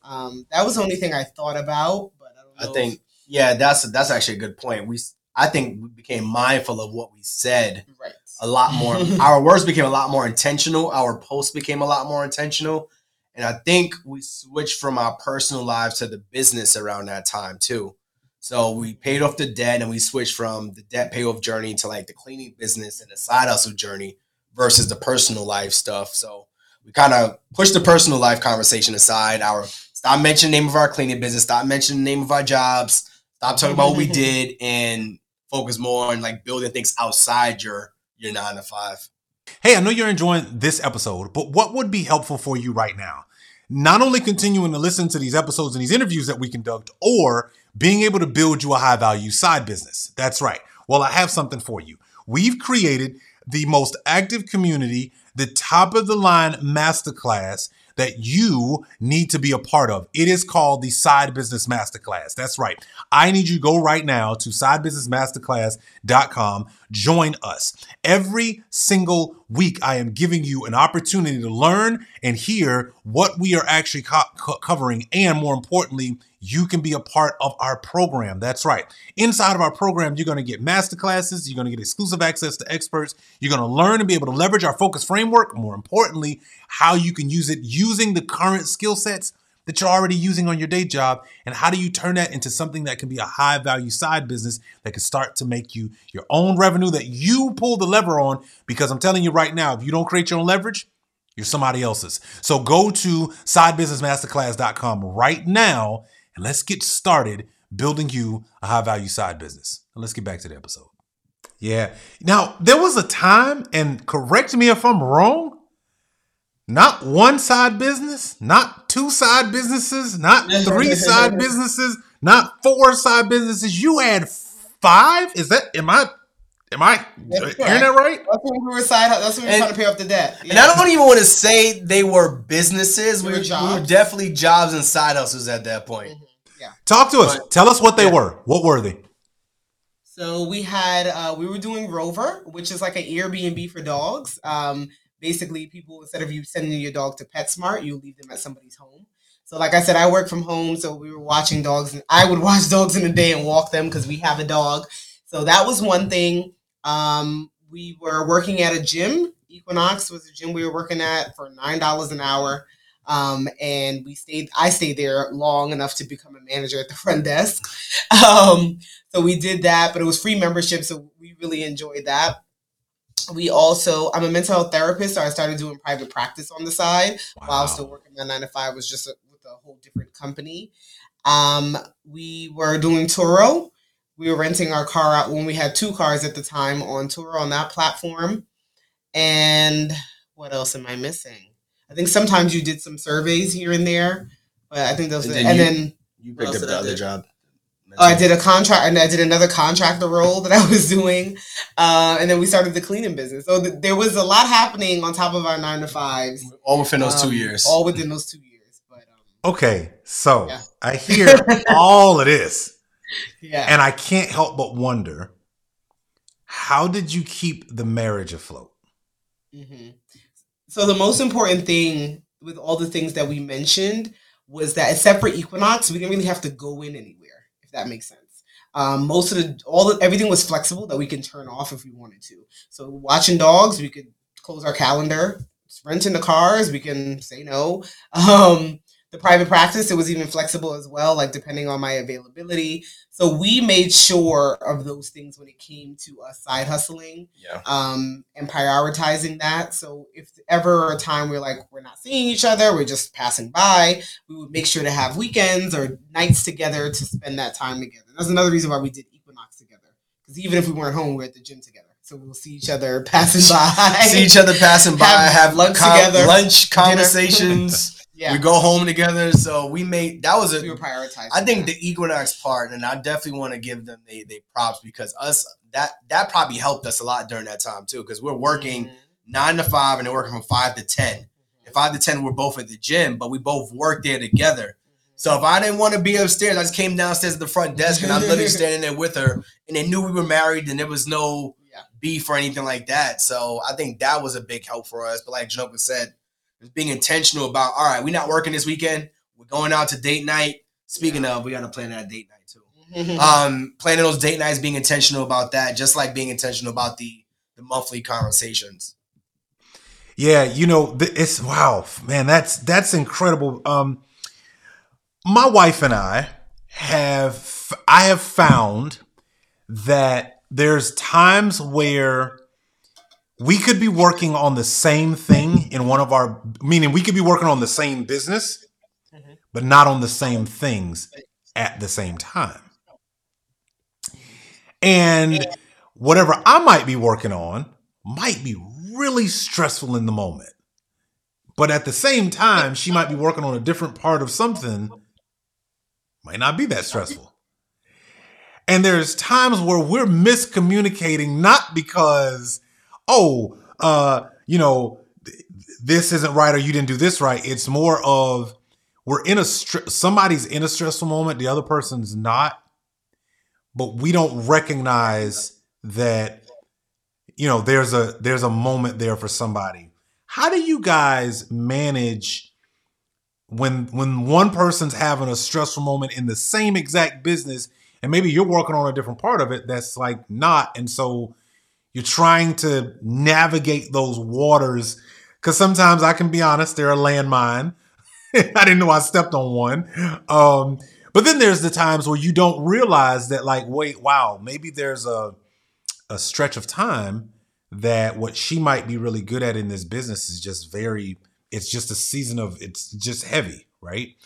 Um, that was the only thing I thought about, but I, I think yeah, that's that's actually a good point. We I think we became mindful of what we said right. a lot more. our words became a lot more intentional. Our posts became a lot more intentional, and I think we switched from our personal lives to the business around that time too. So we paid off the debt and we switched from the debt payoff journey to like the cleaning business and the side hustle journey versus the personal life stuff. So we kind of pushed the personal life conversation aside. Our stop mentioning the name of our cleaning business, stop mentioning the name of our jobs, stop talking about what we mm-hmm. did, and focus more on like building things outside your your nine to five. Hey, I know you're enjoying this episode, but what would be helpful for you right now? Not only continuing to listen to these episodes and these interviews that we conduct, or being able to build you a high value side business. That's right. Well, I have something for you. We've created the most active community, the top of the line masterclass that you need to be a part of. It is called the Side Business Masterclass. That's right. I need you to go right now to sidebusinessmasterclass.com. Join us. Every single week, I am giving you an opportunity to learn and hear what we are actually co- covering, and more importantly, you can be a part of our program. That's right. Inside of our program, you're going to get masterclasses, you're going to get exclusive access to experts, you're going to learn and be able to leverage our focus framework, more importantly, how you can use it using the current skill sets that you're already using on your day job and how do you turn that into something that can be a high value side business that can start to make you your own revenue that you pull the lever on because I'm telling you right now if you don't create your own leverage you're somebody else's. So go to sidebusinessmasterclass.com right now and let's get started building you a high value side business. And let's get back to the episode. Yeah. Now, there was a time, and correct me if I'm wrong, not one side business, not two side businesses, not three side businesses, not four side businesses. You had five? Is that, am I Am I that's hearing that right? That's when we were side. That's when we were trying to pay off the debt. Yeah. And I don't even want to say they were businesses. We were, we were, definitely jobs and side hustles at that point. Mm-hmm. Yeah. Talk to us. But, Tell us what they yeah. were. What were they? So we had uh, we were doing Rover, which is like an Airbnb for dogs. Um, basically, people instead of you sending your dog to PetSmart, you leave them at somebody's home. So, like I said, I work from home, so we were watching dogs, and I would watch dogs in the day and walk them because we have a dog. So that was one thing. Um, we were working at a gym. Equinox was a gym we were working at for nine dollars an hour. Um, and we stayed i stayed there long enough to become a manager at the front desk um, so we did that but it was free membership so we really enjoyed that we also i'm a mental health therapist so i started doing private practice on the side wow. while still working my nine to five was just a, with a whole different company Um, we were doing Turo. We were renting our car out when we had two cars at the time on Turo on that platform. And what else am I missing? I think sometimes you did some surveys here and there, but I think those. And And then then, you- You picked up did the other do? job. oh, I did a contract, and I did another contractor role that I was doing, uh, and then we started the cleaning business. So th- there was a lot happening on top of our nine to fives. all within those two um, years. all within those two years. But um, Okay, so Yeah. I hear all of this, yeah, and I can't help but wonder how did you keep the marriage afloat? hmm So the most important thing with all the things that we mentioned was that except for Equinox, we didn't really have to go in anywhere, if that makes sense. Um, most of the all the, everything was flexible that we can turn off if we wanted to. So watching dogs, we could close our calendar. Renting the cars, we can say no. Um, the private practice, it was even flexible as well, like depending on my availability. So we made sure of those things when it came to us side hustling yeah. um, and prioritizing that. So if ever a time we're like we're not seeing each other, we're just passing by, we would make sure to have weekends or nights together to spend that time together. That's another reason why we did Equinox together. Because even if we weren't home, we're at the gym together. So we'll see each other passing by. See each other passing by, Have have, lunch together, lunch conversations. yeah, We go home together. So we made that was a we were a. prioritizing. I think that. the Equinox part, and I definitely want to give them they they props because us that that probably helped us a lot during that time too because we're working Mhm. nine to five and they're working from five to ten. And five to ten, we're both at the gym, but we both work there together. So if I didn't want to be upstairs, I just came downstairs at the front desk and I'm literally standing there with her, and they knew we were married, and there was no Yeah. beef or anything like that. So I think that was a big help for us. But like Janilka said, just being intentional about all right, we're not working this weekend. We're going out to date night. Speaking of, we got to plan that date night too. Mhm. Um, planning those date nights, being intentional about that, just like being intentional about the the monthly conversations. Yeah, you know, it's wow, man, that's that's incredible. Um my wife and I have I have found that there's times where we could be working on the same thing in one of our meaning we could be working on the same business Mhm. but not on the same things at the same time. And whatever I might be working on might be really stressful in the moment. But at the same time, she might be working on a different part of something, might not be that stressful. And there's times where we're miscommunicating, not because, oh, uh, you know, th- this isn't right or you didn't do this right. It's more of we're in a str- somebody's in a stressful moment, the other person's not, but we don't recognize that you know there's a there's a moment there for somebody how do you guys manage when when one person's having a stressful moment in the same exact business and maybe you're working on a different part of it that's like not and so you're trying to navigate those waters. Because sometimes i can be honest they're a landmine. I didn't know i stepped on one. Um but then there's the times where you don't realize that like wait wow maybe there's a a stretch of time that what she might be really good at in this business is just very it's just a season of it's just heavy right?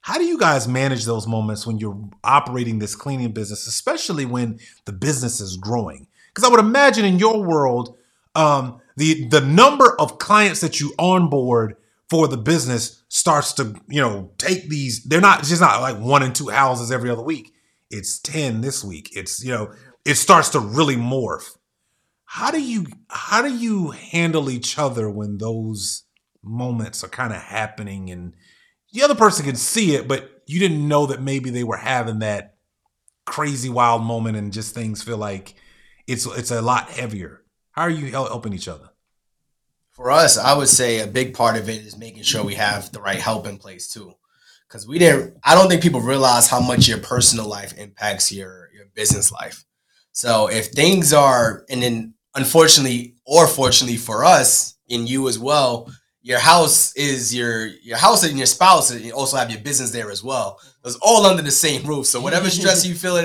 How do you guys manage those moments when you're operating this cleaning business especially when the business is growing because i would imagine in your world um, the the number of clients that you onboard for the business starts to you know take these they're not just not like one and two houses every other week. It's 10 this week. It's you know it starts to really morph. How do you how do you handle each other when those moments are kind of happening and the other person can see it but you didn't know that maybe they were having that crazy wild moment and just things feel like it's it's a lot heavier how are you helping each other For us, I would say a big part of it is making sure we have the right help in place too. Because we didn't, I don't think people realize how much your personal life impacts your your business life. So if things are, and then unfortunately or fortunately for us, and you as well, your house is your your house and your spouse, and you also have your business there as well. It's all under the same roof. So whatever stress you feel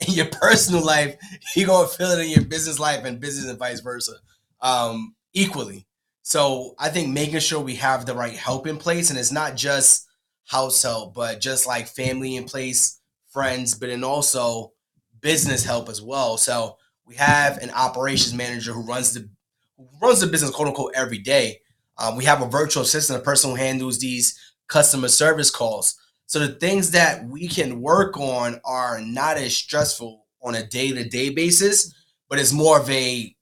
in your personal life, you're gonna feel it in your business life and business and vice versa, um, equally. So I think making sure we have the right help in place, and it's not just house help, but just like family in place, friends, but then also business help as well. So we have an operations manager who runs the who runs the business quote unquote every day. Um, we have a virtual assistant, a person who handles these customer service calls. So the things that we can work on are not as stressful on a day to day basis, but it's more of a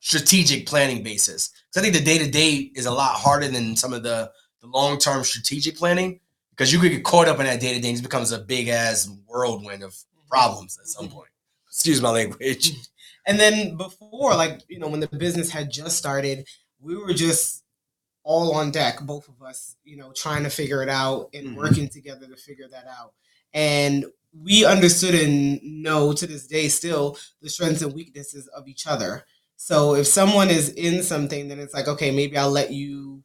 strategic planning basis. Because I think the day to day is a lot harder than some of the, the long term strategic planning because you could get caught up in that day to day and it becomes a big ass whirlwind of mm-hmm. problems at some mm-hmm. point. Excuse my language. And then before, like, you know, when the business had just started, we were just all on deck, both of us, you know, trying to figure it out and mm-hmm. working together to figure that out. And we understood and know to this day still the strengths and weaknesses of each other. So if someone is in something, then it's like, okay, maybe I'll let you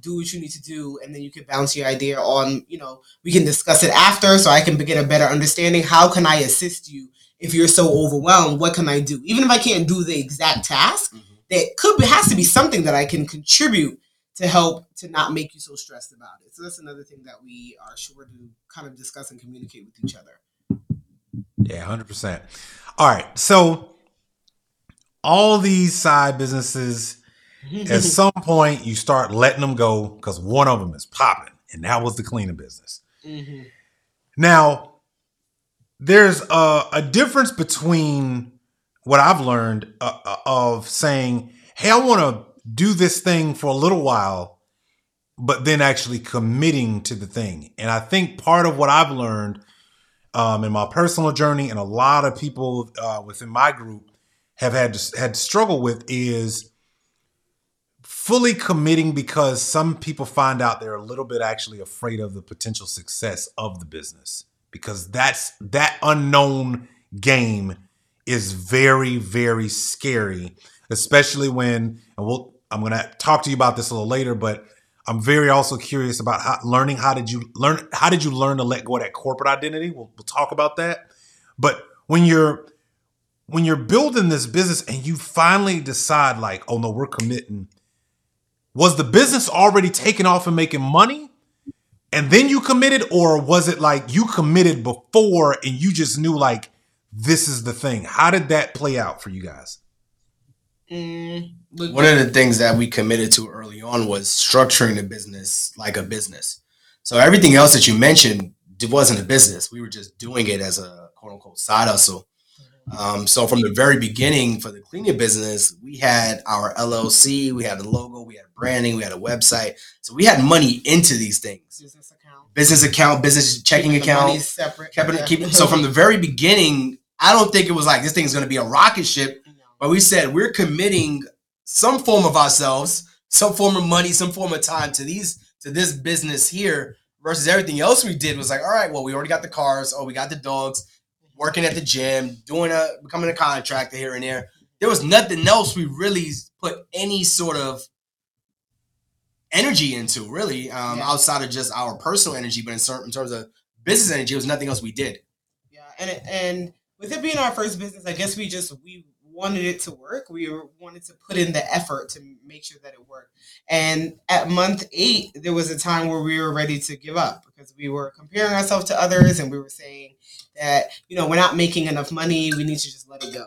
do what you need to do, and then you can bounce your idea on, you know, we can discuss it after so I can get a better understanding. How can I assist you if you're so overwhelmed? What can I do? Even if I can't do the exact task, mm-hmm. there could be, has to be something that I can contribute to help to not make you so stressed about it. So that's another thing that we are sure to kind of discuss and communicate with each other. Yeah, 100%. All right. So all these side businesses at some point you start letting them go because one of them is popping and that was the cleaning business mm-hmm. now there's a, a, difference between what i've learned uh, uh of saying hey i want to do this thing for a little while, but then actually committing to the thing. And I think part of what I've learned um, in my personal journey, and a lot of people uh, within my group have had to, had to struggle with, is fully committing because some people find out they're a little bit actually afraid of the potential success of the business because that's that unknown game is very very scary especially when and we'll I'm going to talk to you about this a little later, but I'm very also curious about how, learning how did you learn how did you learn to let go of that corporate identity? We'll, we'll talk about that. But when you're when you're building this business and you finally decide like, oh no, we're committing. Was the business already taking off and making money? And then you committed, or was it like you committed before and you just knew like this is the thing? How did that play out for you guys? Mm, One of the things that we committed to early on was structuring the business like a business. So everything else that you mentioned wasn't a business. We were just doing it as a quote unquote side hustle. Um, so from the very beginning for the cleaning business, we had our LLC, we had the logo, we had branding, we had a website. So we had money into these things. Business account, business account, business checking Keeping account, separate. Kept it, keep, so from the very beginning, I don't think it was like this thing's going to be a rocket ship. But we said we're committing some form of ourselves, some form of money, some form of time to these to this business here versus everything else we did was like, all right, well, we already got the cars, oh, we got the dogs, working at the gym, doing a becoming a contractor here and there. There was nothing else we really put any sort of energy into, really, um, yeah. outside of just our personal energy, but in, certain, in terms of business energy, it was nothing else we did. Yeah, and and with it being our first business, I guess we just we wanted it to work. We wanted to put in the effort to make sure that it worked. And at month eight, there was a time where we were ready to give up because we were comparing ourselves to others and we were saying that, you know, we're not making enough money. We need to just let it go.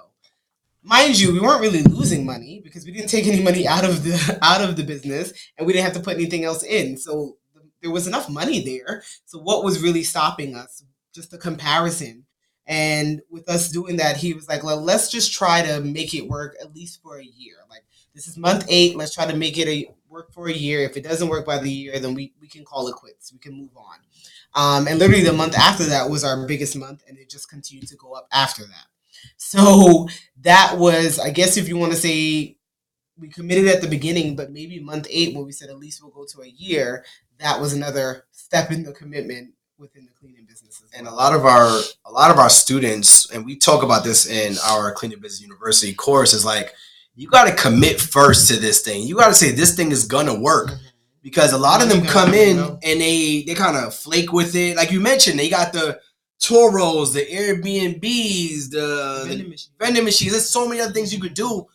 Mind you, we weren't really losing money because we didn't take any money out of the out of the business and we didn't have to put anything else in. So there was enough money there. So what was really stopping us? Just the comparison and with us doing that, he was like, well, let's just try to make it work at least for a year. Like this is month eight. Let's try to make it a work for a year. If it doesn't work by the year, then we, we can call it quits. We can move on. Um, and literally the month after that was our biggest month, and it just continued to go up after that. So that was, I guess, if you want to say we committed at the beginning, but maybe month eight, when we said at least we'll go to a year, that was another step in the commitment within the cleaning business. And well. a lot of our a lot of our students, and we talk about this in our cleaning business university course, is like you got to commit first to this thing. You got to say this thing is gonna work. Mm-hmm. Because a lot of them come in and they they kind of flake with it. Like you mentioned, they got the Turos, the Airbnbs, the vending, the machines. vending machines. There's so many other things you could do.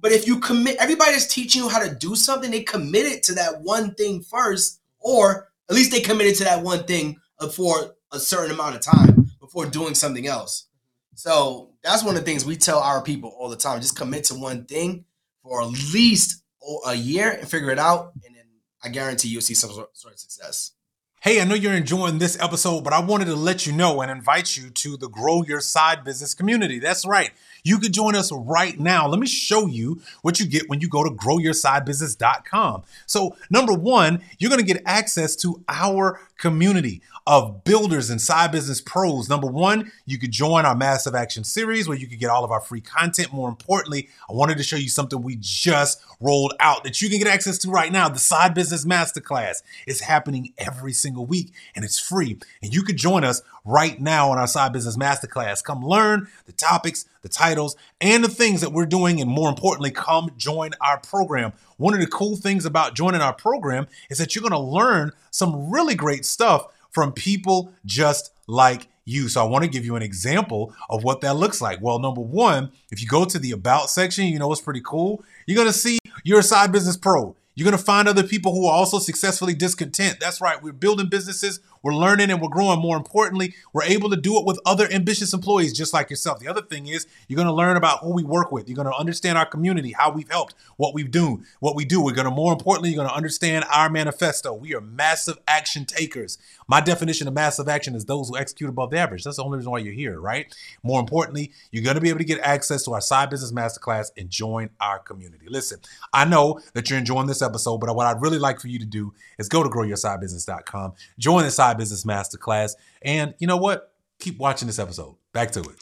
But if you commit, everybody's teaching you how to do something. They committed to that one thing first, or At least they committed to that one thing Uh, for a certain amount of time before doing something else. So that's one of the things we tell our people all the time. Just commit to one thing for at least a year and figure it out, and then I guarantee you'll see some sort of success. Hey, I know you're enjoying this episode, but I wanted to let you know and invite you to the Grow Your Side Business community. That's right. You can join us right now. Let me show you what you get when you go to growyoursidebusiness.com. So, number one, you're going to get access to our community of builders and side business pros. Number one, you could join our massive action series where you can get all of our free content. More importantly, I wanted to show you something we just rolled out that you can get access to right now. The Side Business Masterclass is happening every single week and it's free. And you could join us right now on our Side Business Masterclass. Come learn the topics, the titles, and the things that we're doing. And more importantly, come join our program. One of the cool things about joining our program is that you're going to learn some really great stuff from people just like you. So I want to give you an example of what that looks like. Well, number one, if you go to the about section, you know what's pretty cool. You're going to see you're a side business pro. You're going to find other people who are also successfully discontent. That's right. We're building businesses, we're learning, and we're growing. More importantly, we're able to do it with other ambitious employees just like yourself. The other thing is you're going to learn about who we work with. You're going to understand our community, how we've helped, what we've done, what we do. We're going to, more importantly, you're going to understand our manifesto. We are massive action takers. My definition of massive action is those who execute above the average. That's the only reason why you're here, right? More importantly, you're going to be able to get access to our side business masterclass and join our community. Listen, I know that you're enjoying this episode, but what I'd really like for you to do is go to growyoursidebusiness.com, join the side business masterclass, and you know what? Keep watching this episode. Back to it.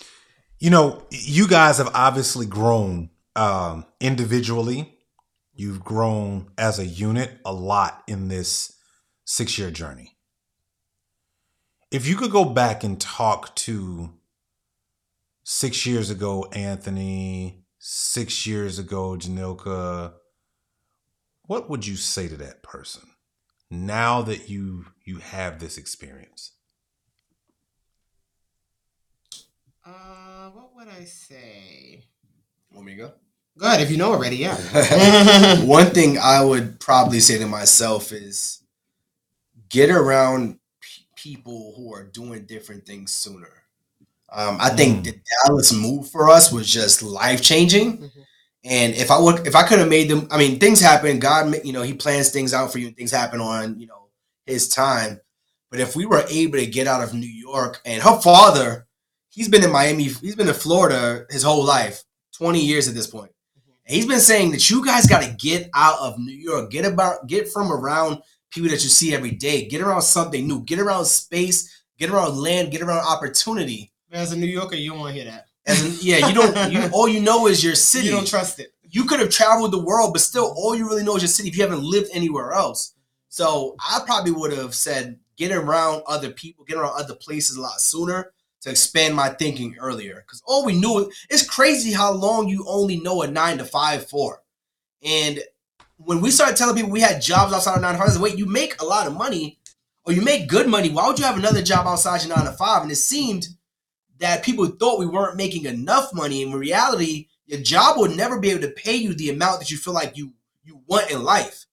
You know, you guys have obviously grown um, individually. You've grown as a unit a lot in this six year journey. If you could go back and talk to six years ago, Anthony, six years ago, Janilka, what would you say to that person now that you you have this experience? Uh, what would I say? Want me to go? Go ahead if you know already. Yeah. One thing I would probably say to myself is get around p- people who are doing different things sooner. Um, I think Mm. the Dallas move for us was just life changing. Mhm. And if I would, if I could have made them, I mean, things happen. God, you know, He plans things out for you, and things happen on, you know, His time. But if we were able to get out of New York, and her father, he's been in Miami, he's been in Florida his whole life, twenty years at this point. And he's been saying that you guys got to get out of New York, get about, get from around people that you see every day, get around something new, get around space, get around land, get around opportunity. As a New Yorker, you don't want to hear that. And yeah, you don't. You, all you know is your city. You don't trust it. you could have traveled the world, but still, all you really know is your city if you haven't lived anywhere else. So I probably would have said get around other people, get around other places a lot sooner to expand my thinking earlier. Because all we knew, it's crazy how long you only know a nine to five for. And when we started telling people we had jobs outside of nine to five, wait, you make a lot of money or you make good money. Why would you have another job outside your nine to five? And it seemed that people thought we weren't making enough money. In reality, your job will never be able to pay you the amount that you feel like you you want in life.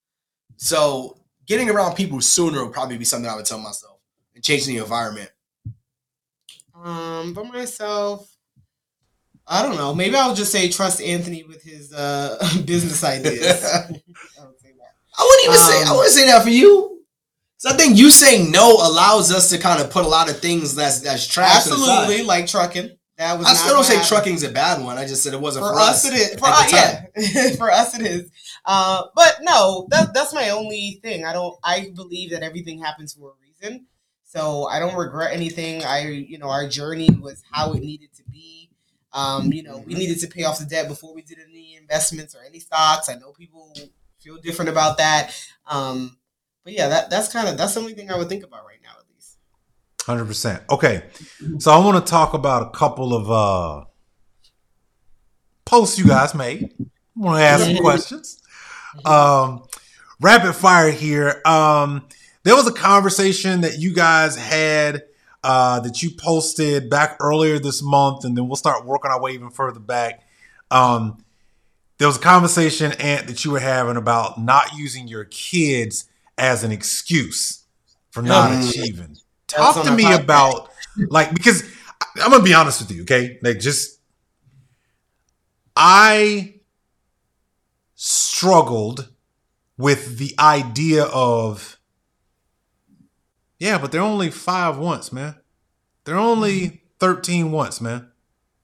So getting around people sooner would probably be something I would tell myself and changing the environment. Um, for myself, I don't know. Maybe I'll just say trust Anthony with his uh business ideas. I would say that. I wouldn't even say I Um, wouldn't say that for you. So I think you saying no allows us to kind of put a lot of things that's that's trash. Absolutely, like trucking. That was. I still don't say happened. trucking's a bad one. I just said it wasn't For, for, us, it is. For us, yeah. for us, it is. Uh, but no, that, that's my only thing. I don't. I believe that everything happens for a reason. So I don't regret anything. I, you know, our journey was how it needed to be. Um, you know, we needed to pay off the debt before we did any investments or any stocks. I know people feel different about that. Um, but yeah, that that's kind of that's the only thing I would think about right now, at least. Hundred percent. Okay, so I want to talk about a couple of uh posts you guys made. I want to ask some questions. Um, rapid fire here. Um, there was a conversation that you guys had uh, that you posted back earlier this month, and then we'll start working our way even further back. Um, there was a conversation, Ant, that you were having about not using your kids as an excuse for not Mm. achieving. Talk on to me about like because I'm gonna be honest with you, okay? Like just I struggled with the idea of yeah, but they're only five once, man. They're only 13 once, man.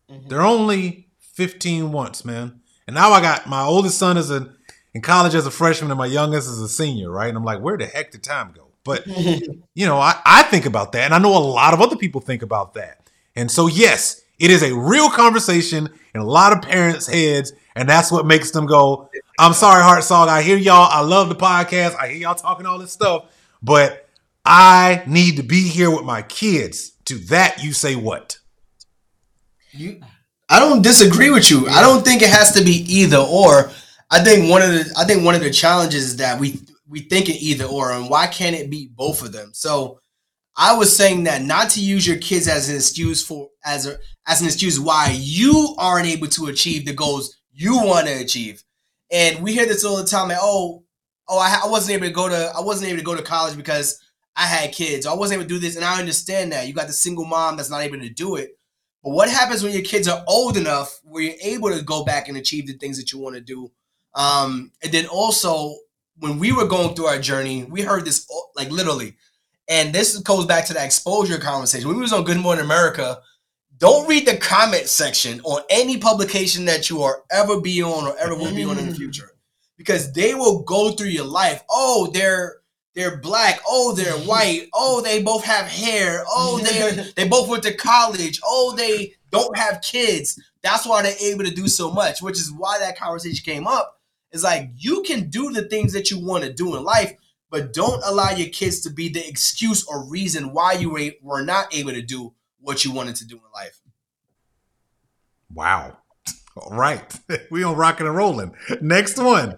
Mhm. They're only 15 once, man. And now I got my oldest son is in, in college as a freshman and my youngest is a senior, right? And I'm like, where the heck did time go? But you know, I, I think about that, and I know a lot of other people think about that. And so, yes, it is a real conversation in a lot of parents' heads, and that's what makes them go, I'm sorry, Hartzog. I hear y'all. I love the podcast. I hear y'all talking all this stuff, but I need to be here with my kids. To that, you say what? You, I don't disagree with you. I don't think it has to be either or. I think one of the I think one of the challenges is that we we think it either or, and why can't it be both of them? So I was saying that not to use your kids as an excuse for as a as an excuse why you aren't able to achieve the goals you want to achieve. And we hear this all the time. Oh, oh, I, I wasn't able to go to I wasn't able to go to college because I had kids. I wasn't able to do this, and I understand that you got the single mom that's not able to do it. But what happens when your kids are old enough where you're able to go back and achieve the things that you want to do? Um, and then also, when we were going through our journey, we heard this like literally, and this goes back to that exposure conversation. When we was on Good Morning America, don't read the comment section on any publication that you are ever be on or ever will be on in the mm. future, because they will go through your life. Oh, they're they're black. Oh, they're white. Oh, they both have hair. Oh, they they both went to college. Oh, they don't have kids. That's why they're able to do so much, which is why that conversation came up. It's like you can do the things that you want to do in life, but don't allow your kids to be the excuse or reason why you were- were not able to do what you wanted to do in life. Wow. All right. We on rocking and rolling. Next one.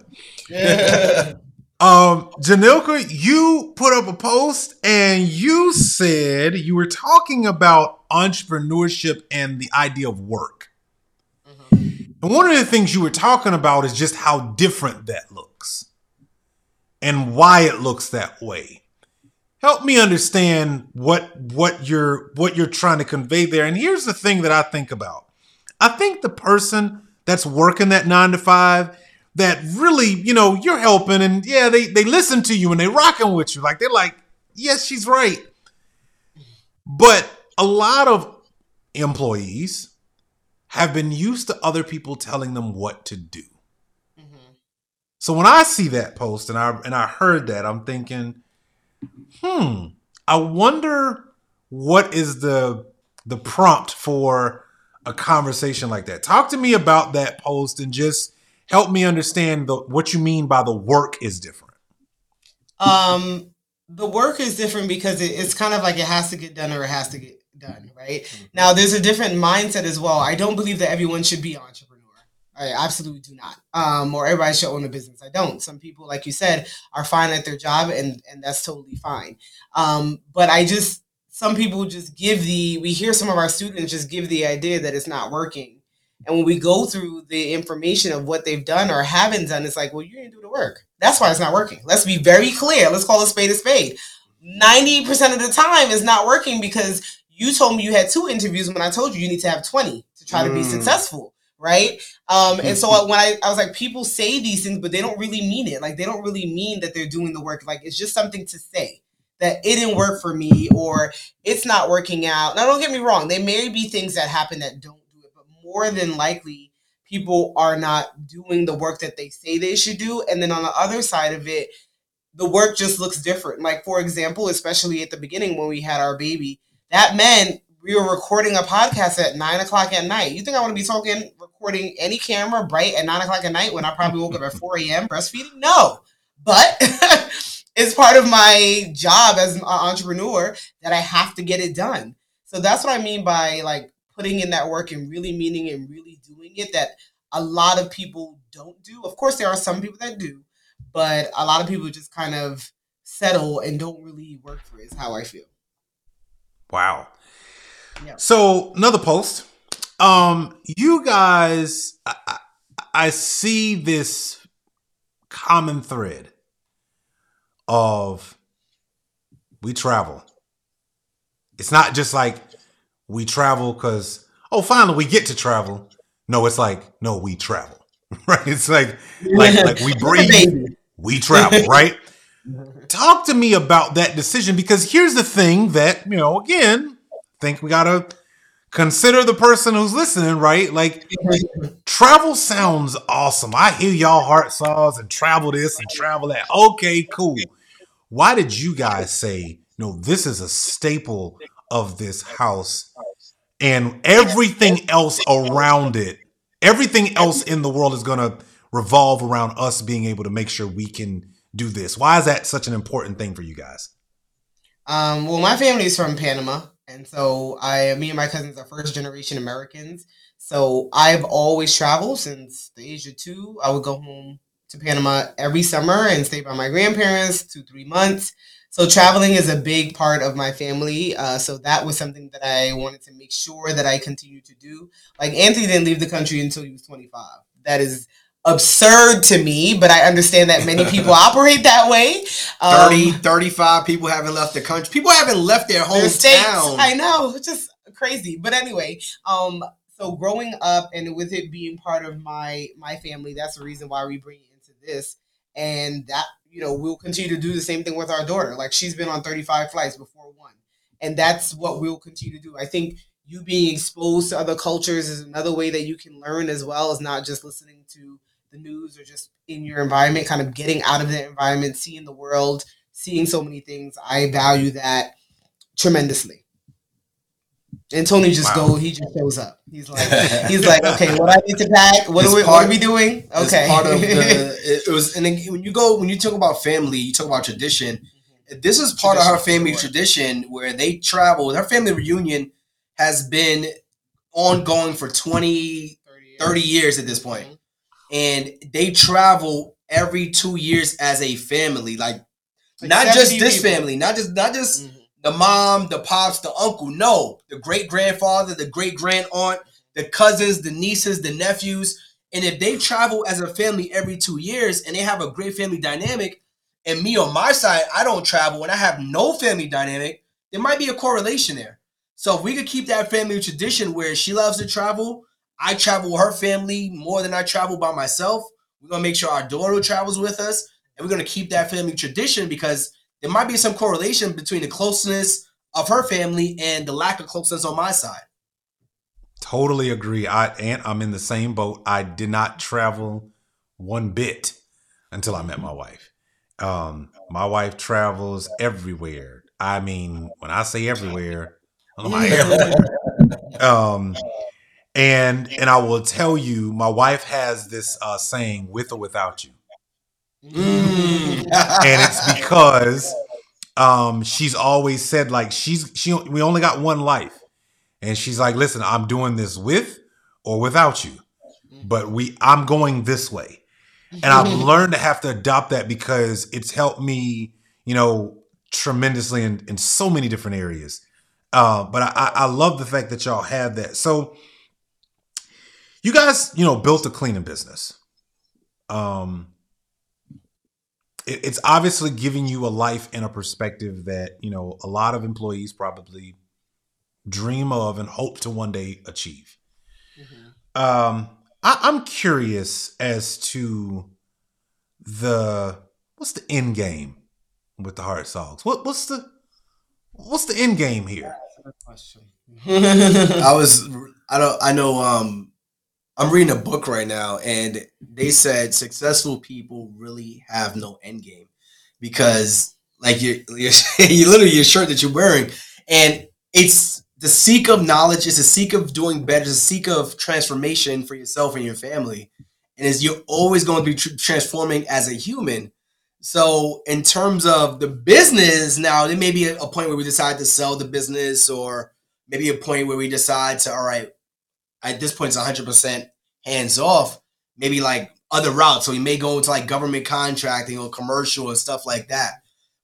Um, Janilka, you put up a post and you said you were talking about entrepreneurship and the idea of work. And one of the things you were talking about is just how different that looks and why it looks that way. Help me understand what what you're what you're trying to convey there. And here's the thing that I think about. I think the person that's working that 9 to 5 that really, you know, you're helping and yeah, they they listen to you and they rocking with you. Like they're like, "Yes, she's right." But a lot of employees have been used to other people telling them what to do. Mm-hmm. So when I see that post and I and I heard that, I'm thinking, hmm, I wonder what is the the prompt for a conversation like that. Talk to me about that post and just help me understand the what you mean by the work is different. Um, the work is different because it, it's kind of like it has to get done or it has to get done, right? Now, there's a different mindset as well. I don't believe that everyone should be an entrepreneur. I absolutely do not. Um, or everybody should own a business. I don't. Some people, like you said, are fine at their job, and and that's totally fine. Um, but I just some people just give the we hear some of our students just give the idea that it's not working. And when we go through the information of what they've done or haven't done, it's like, well, you didn't do the work. That's why it's not working. Let's be very clear. Let's call a spade a spade. 90% of the time it's not working because you told me you had two interviews when I told you you need to have 20 to try to be Mm. successful. Right. Um, and so when I, I was like, people say these things, but they don't really mean it. Like they don't really mean that they're doing the work. Like it's just something to say that it didn't work for me or it's not working out. Now, don't get me wrong. There may be things that happen that don't do it, but more than likely, people are not doing the work that they say they should do. And then on the other side of it, the work just looks different. Like, for example, especially at the beginning when we had our baby, that meant we were recording a podcast at nine o'clock at night. You think I want to be talking, recording any camera bright at nine o'clock at night when I probably woke up at 4 a.m. breastfeeding? No. But it's part of my job as an entrepreneur that I have to get it done. So that's what I mean by like putting in that work and really meaning and really doing it that a lot of people don't do. Of course, there are some people that do, but a lot of people just kind of settle and don't really work for it, is how I feel. Wow. Yeah. So another post. Um, you guys, I, I, see this common thread of we travel. It's not just like we travel because oh finally we get to travel. No, it's like no, we travel. right? It's like like like we breathe, we travel, right? Talk to me about that decision because here's the thing that, you know, again, think we gotta consider the person who's listening, right? Like travel sounds awesome. I hear y'all Hartzogs and travel this and travel that. Okay, cool. Why did you guys say, no, this is a staple of this house and everything else around it, everything else in the world is going to revolve around us being able to make sure we can do this? Why is that such an important thing for you guys? Um, well, my family is from Panama, and so I, me and my cousins are first generation Americans. So I've always traveled since the age of two. I would go home to Panama every summer and stay by my grandparents two, three months. So traveling is a big part of my family. Uh, so that was something that I wanted to make sure that I continue to do. Like Anthony didn't leave the country until he was 25. That is absurd to me, but I understand that many people operate that way. Um, 30, 35 people haven't left the country. People haven't left their hometown. I know, it's just crazy. But anyway, um, so growing up and with it being part of my my family, that's the reason why we bring it into this. And that, you know, we'll continue to do the same thing with our daughter. Like she's been on 35 flights before one. And that's what we'll continue to do. I think you being exposed to other cultures is another way that you can learn as well as not just listening to the news or just in your environment, kind of getting out of the environment, seeing the world, seeing so many things. I value that tremendously. And Tony just wow. go, he just shows up. He's like, he's like, okay, what I need to pack? What, are we, part, what are we doing? Okay. Part of the, it, was, and then when you go, when you talk about family, you talk about tradition. Mm-hmm. This is part tradition of her family tradition where they travel. Her family reunion has been ongoing for 20, 30 years, 30 years at this point. Mm-hmm and they travel every two years as a family. Like, like not just this people. family, not just not just mm-hmm. the mom, the pops, the uncle. No, the great grandfather, the great grand aunt, the cousins, the nieces, the nephews. And if they travel as a family every two years and they have a great family dynamic, and me on my side, I don't travel and I have no family dynamic, there might be a correlation there. So if we could keep that family tradition where she loves to travel, I travel with her family more than I travel by myself. We're gonna make sure our daughter travels with us, and we're gonna keep that family tradition because there might be some correlation between the closeness of her family and the lack of closeness on my side. Totally agree. I and I'm in the same boat. I did not travel one bit until I met my wife. Um, my wife travels everywhere. I mean, when I say everywhere, I'm like, um, and and I will tell you, my wife has this uh, saying, "With or without you," mm. and it's because um, she's always said like she's she we only got one life, and she's like, "Listen, I'm doing this with or without you, but we I'm going this way," and I've learned to have to adopt that because it's helped me, you know, tremendously in in so many different areas. Uh, but I, I love the fact that y'all have that. So you guys, you know, built a cleaning business. Um, it, it's obviously giving you a life and a perspective that you know a lot of employees probably dream of and hope to one day achieve. Mm-hmm. Um, I, I'm curious as to the what's the end game with the Hartzogs? What what's the what's the end game here? I was I don't I know um I'm reading a book right now, and they said successful people really have no end game because, like, you're you literally your shirt that you're wearing, and it's the seek of knowledge, it's the seek of doing better, it's the seek of transformation for yourself and your family, and is you're always going to be tr- transforming as a human. So, in terms of the business, now there may be a, a point where we decide to sell the business, or maybe a point where we decide to, all right, at this point it's 100% hands off maybe like other routes so you may go into like government contracting or commercial and stuff like that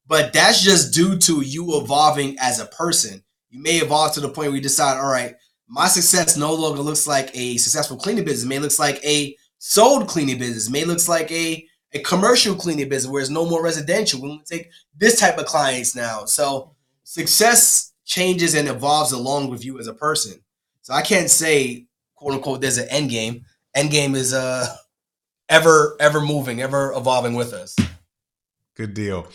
but that's just due to you evolving as a person you may evolve to the point where you decide all right my success no longer looks like a successful cleaning business it may looks like a sold cleaning business it may looks like a a commercial cleaning business where it's no more residential. We want to take this type of clients now. So success changes and evolves along with you as a person. So I can't say quote unquote there's an end game. End game is uh ever ever moving, ever evolving with us. Good deal.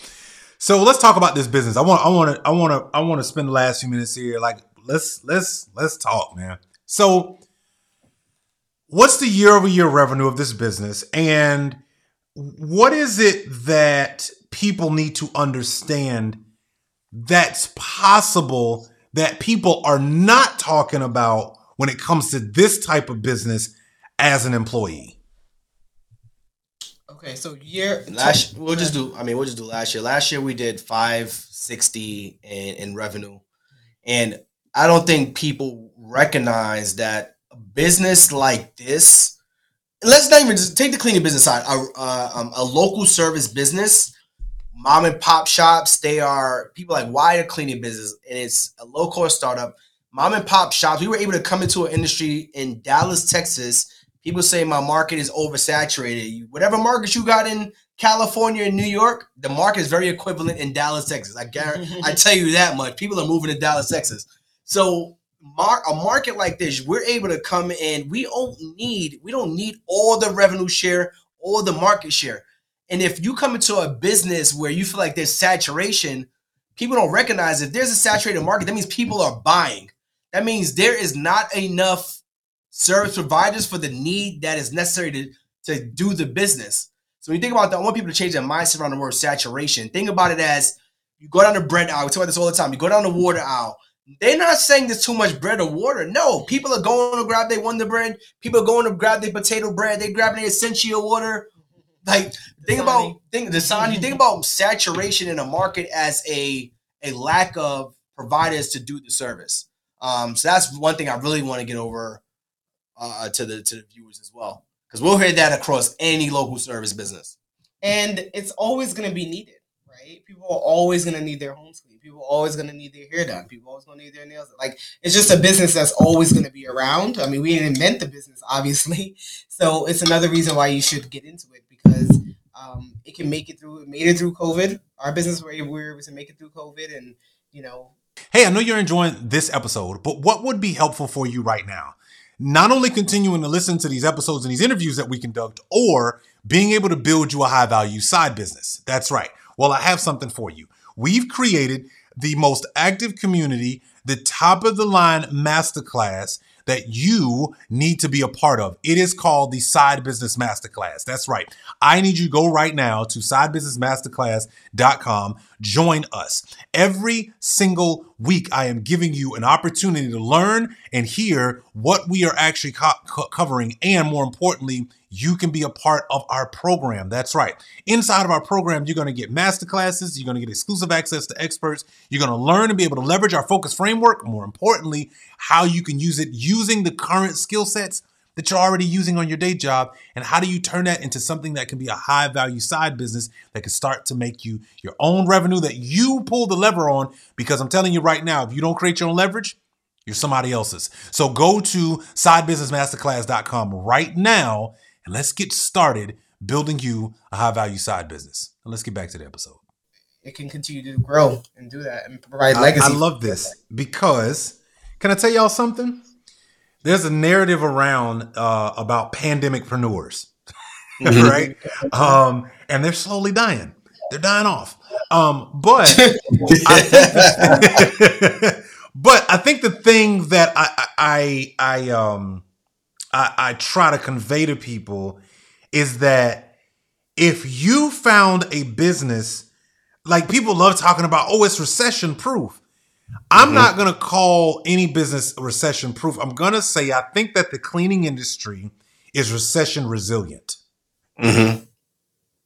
So let's talk about this business. I want I want to I want to I want to spend the last few minutes here like let's let's let's talk, man. So what's the year over year revenue of this business and what is it that people need to understand that's possible that people are not talking about when it comes to this type of business as an employee? Okay, so year last we'll just do I mean we'll just do last year. Last year we did 560 in, in revenue. And I don't think people recognize that a business like this, let's not even just take the cleaning business side, a, uh, um, a local service business, mom and pop shops, they are people like why a cleaning business, and it's a low cost startup. Mom and pop shops, we were able to come into an industry in Dallas, Texas. People say my market is oversaturated. Whatever market you got in California and New York, the market is very equivalent in Dallas, Texas. I guarantee, I tell you that much. People are moving to Dallas, Texas. So mar- a market like this, we're able to come in. We don't need we don't need all the revenue share, all the market share. And if you come into a business where you feel like there's saturation, people don't recognize if there's a saturated market, that means people are buying. That means there is not enough service providers for the need that is necessary to, to do the business. So when you think about that, I want people to change their mindset around the word saturation. Think about it as you go down the bread aisle. We talk about this all the time. You go down the water aisle. They're not saying there's too much bread or water. No, people are going to grab their Wonder Bread. People are going to grab their potato bread. They grabbing their essential water. Like think about think the sign. You think about saturation in a market as a a lack of providers to do the service. Um, so that's one thing I really want to get over uh, to the to the viewers as well, because we'll hear that across any local service business. And it's always going to be needed, right? People are always going to need their homes cleaned. People are always going to need their hair done. People are always going to need their nails. Done. Like it's just a business that's always going to be around. I mean, we didn't invent the business, obviously, so it's another reason why you should get into it because um, it can make it through. It made it through COVID. Our business were able, we were able to make it through COVID, and you know. Hey, I know you're enjoying this episode, but what would be helpful for you right now? Not only continuing to listen to these episodes and these interviews that we conduct, or being able to build you a high value side business. That's right. Well, I have something for you. We've created the most active community, the top of the line masterclass that you need to be a part of. It is called the Side Business Masterclass. That's right. I need you to go right now to sidebusinessmasterclass.com. Join us. Every single week, I am giving you an opportunity to learn and hear what we are actually co- co- covering. And more importantly, you can be a part of our program. That's right. Inside of our program, you're going to get masterclasses, you're going to get exclusive access to experts, you're going to learn and be able to leverage our focus framework. More importantly, how you can use it using the current skill sets that you're already using on your day job and how do you turn that into something that can be a high value side business that can start to make you your own revenue that you pull the lever on because I'm telling you right now if you don't create your own leverage you're somebody else's. So go to sidebusinessmasterclass.com right now and let's get started building you a high value side business. And let's get back to the episode. It can continue to grow and do that and provide legacy. I, I love this because can I tell y'all something? There's a narrative around uh, about pandemicpreneurs, mm-hmm. right? Um, and they're slowly dying. They're dying off. Um, but I, but I think the thing that I I I um I, I try to convey to people is that if you found a business, like people love talking about, oh, it's recession proof. I'm mm-hmm. not going to call any business recession proof. I'm going to say I think that the cleaning industry is recession resilient. Mm-hmm.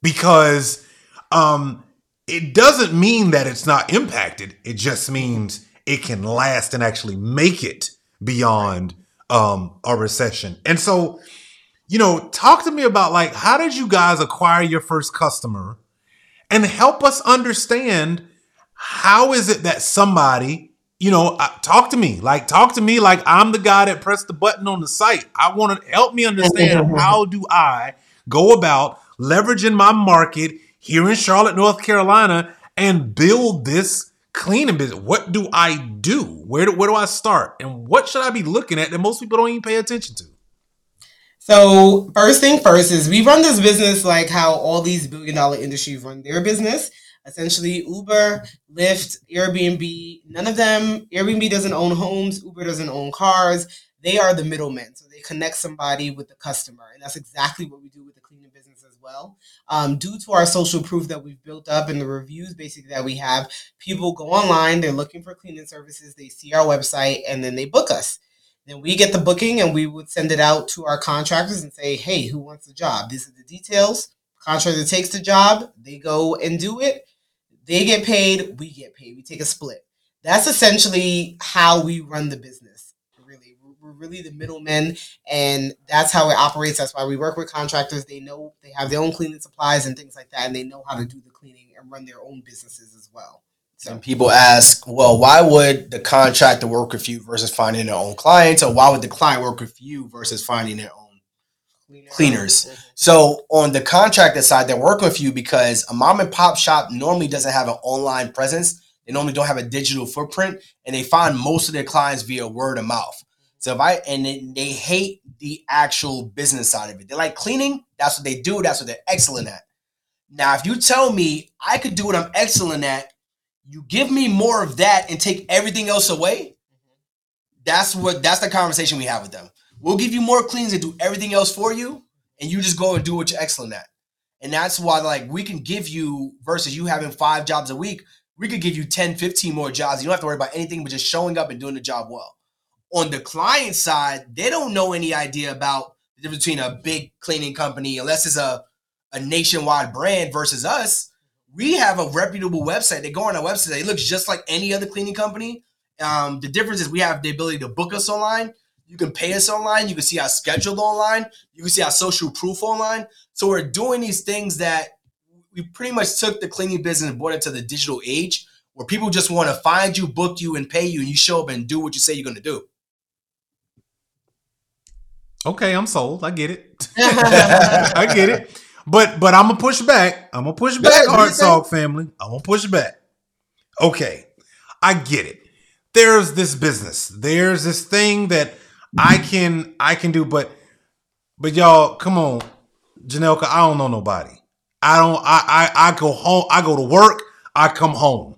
Because um, it doesn't mean that it's not impacted. It just means it can last and actually make it beyond um, a recession. And so, you know, talk to me about like how did you guys acquire your first customer and help us understand how is it that somebody, you know, uh, talk to me, like talk to me like I'm the guy that pressed the button on the site. I want to help me understand how do I go about leveraging my market here in Charlotte, North Carolina, and build this cleaning business. What do I do? Where do, where do I start? And what should I be looking at that most people don't even pay attention to? So first thing first is we run this business like how all these billion dollar industries run their business. Essentially, Uber, Lyft, Airbnb, none of them, Airbnb doesn't own homes, Uber doesn't own cars. They are the middlemen. So they connect somebody with the customer. And that's exactly what we do with the cleaning business as well. Um, due to our social proof that we've built up and the reviews basically that we have, people go online, they're looking for cleaning services, they see our website, and then they book us. Then we get the booking and we would send it out to our contractors and say, hey, who wants the job? These are the details. Contractor takes the job, they go and do it. They get paid, we get paid. We take a split. That's essentially how we run the business. Really, we're really the middlemen, and that's how it operates. That's why we work with contractors. They know they have their own cleaning supplies and things like that, and they know how to do the cleaning and run their own businesses as well. So and people ask, well, why would the contractor work with you versus finding their own clients, or why would the client work with you versus finding their own cleaners. So on the contractor side, they're working with you because a mom and pop shop normally doesn't have an online presence. They normally don't have a digital footprint, and they find most of their clients via word of mouth. So if I and they, they hate the actual business side of it. They like cleaning. That's what they do. That's what they're excellent at. Now, if you tell me I could do what I'm excellent at, you give me more of that and take everything else away. That's what that's the conversation we have with them. We'll give you more cleans and do everything else for you, and you just go and do what you're excellent at. And that's why, like, we can give you versus you having five jobs a week, we could give you 10, 15 more jobs. You don't have to worry about anything but just showing up and doing the job well. On the client side, they don't know any idea about the difference between a big cleaning company, unless it's a, a nationwide brand versus us. We have a reputable website. They go on our website, it looks just like any other cleaning company. Um, the difference is we have the ability to book us online you can pay us online. You can see our schedule online. You can see our social proof online. So we're doing these things that we pretty much took the cleaning business and brought it to the digital age where people just want to find you, book you, and pay you, and you show up and do what you say you're going to do. Okay, I'm sold. I get it. I get it. But but I'm gonna push back. I'm gonna push back, Hartzog family. I'm gonna push back. Okay, I get it. There's this business. There's this thing that I can I can do, but but y'all, come on, Janilka, I don't know nobody. I don't I, I I go home, I go to work, I come home.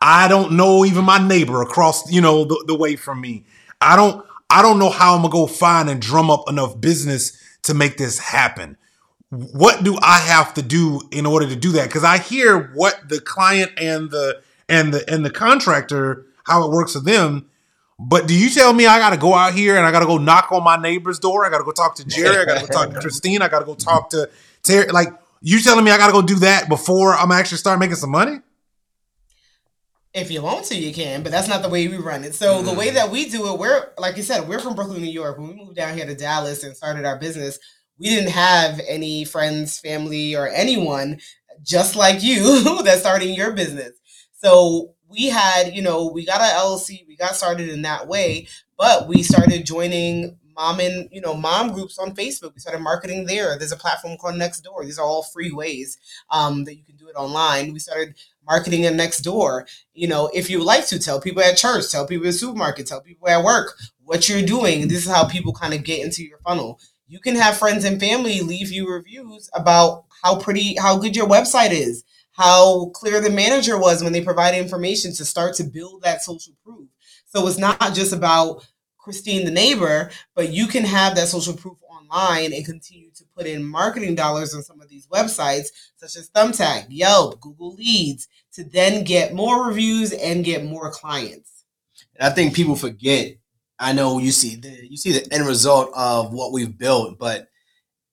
I don't know even my neighbor across, you know, the, the way from me. I don't I don't know how I'm gonna go find and drum up enough business to make this happen. What do I have to do in order to do that? Because I hear what the client and the and the and the contractor how it works for them but do you tell me I got to go out here and I got to go knock on my neighbor's door? I got to go talk to Jerry. I got to go talk to Christine. I got to go talk to Terry. Like you telling me I got to go do that before I'm actually start making some money? If you want to, you can, but that's not the way we run it. So mm-hmm. the way that we do it, we're like you said, we're from Brooklyn, New York. When we moved down here to Dallas and started our business, we didn't have any friends, family, or anyone just like you that's starting your business. So we had, you know, we got our LLC, we got started in that way, but we started joining mom and you know mom groups on Facebook. We started marketing there. There's a platform called Nextdoor. These are all free ways um, that you can do it online. We started marketing in Nextdoor. You know, if you like to tell people at church, tell people at supermarket, tell people at work what you're doing. This is how people kind of get into your funnel. You can have friends and family leave you reviews about how pretty, how good your website is how clear the manager was when they provided information to start to build that social proof. So it's not just about Christine the neighbor, but you can have that social proof online and continue to put in marketing dollars on some of these websites, such as Thumbtack, Yelp, Google Leads, to then get more reviews and get more clients. And I think people forget. I know you see the you see the end result of what we've built, but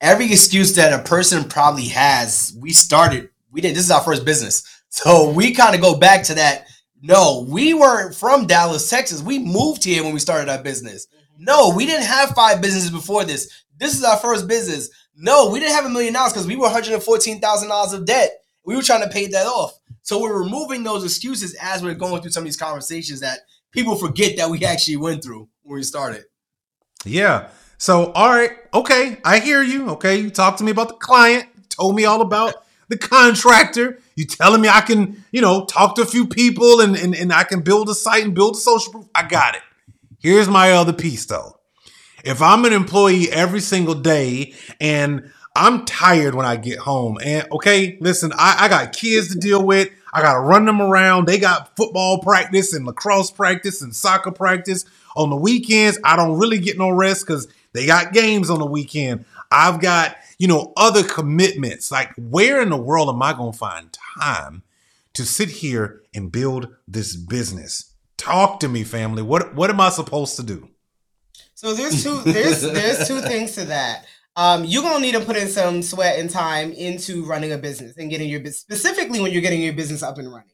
every excuse that a person probably has, we started we did this is our first business. So we kind of go back to that. No, we weren't from Dallas, Texas. We moved here when we started our business. Mm-hmm. No, we didn't have five businesses before this. This is our first business. No, we didn't have a million dollars because we were $114,000 of debt. We were trying to pay that off. So we're removing those excuses as we're going through some of these conversations that people forget that we actually went through when we started. Yeah. So, all right. Okay. I hear you. Okay. You talked to me about the client told me all about the contractor. You telling me I can, you know, talk to a few people and, and, and I can build a site and build a social proof. I got it. Here's my other piece though. If I'm an employee every single day and I'm tired when I get home, and okay, listen, I, I got kids to deal with. I got to run them around. They got football practice and lacrosse practice and soccer practice. On the weekends, I don't really get no rest because they got games on the weekend. I've got, you know, other commitments. Like, where in the world am I going to find time to sit here and build this business? Talk to me, family. What what am I supposed to do? So there's two there's there's two things to that. Um, you're gonna need to put in some sweat and time into running a business and getting your business specifically when you're getting your business up and running.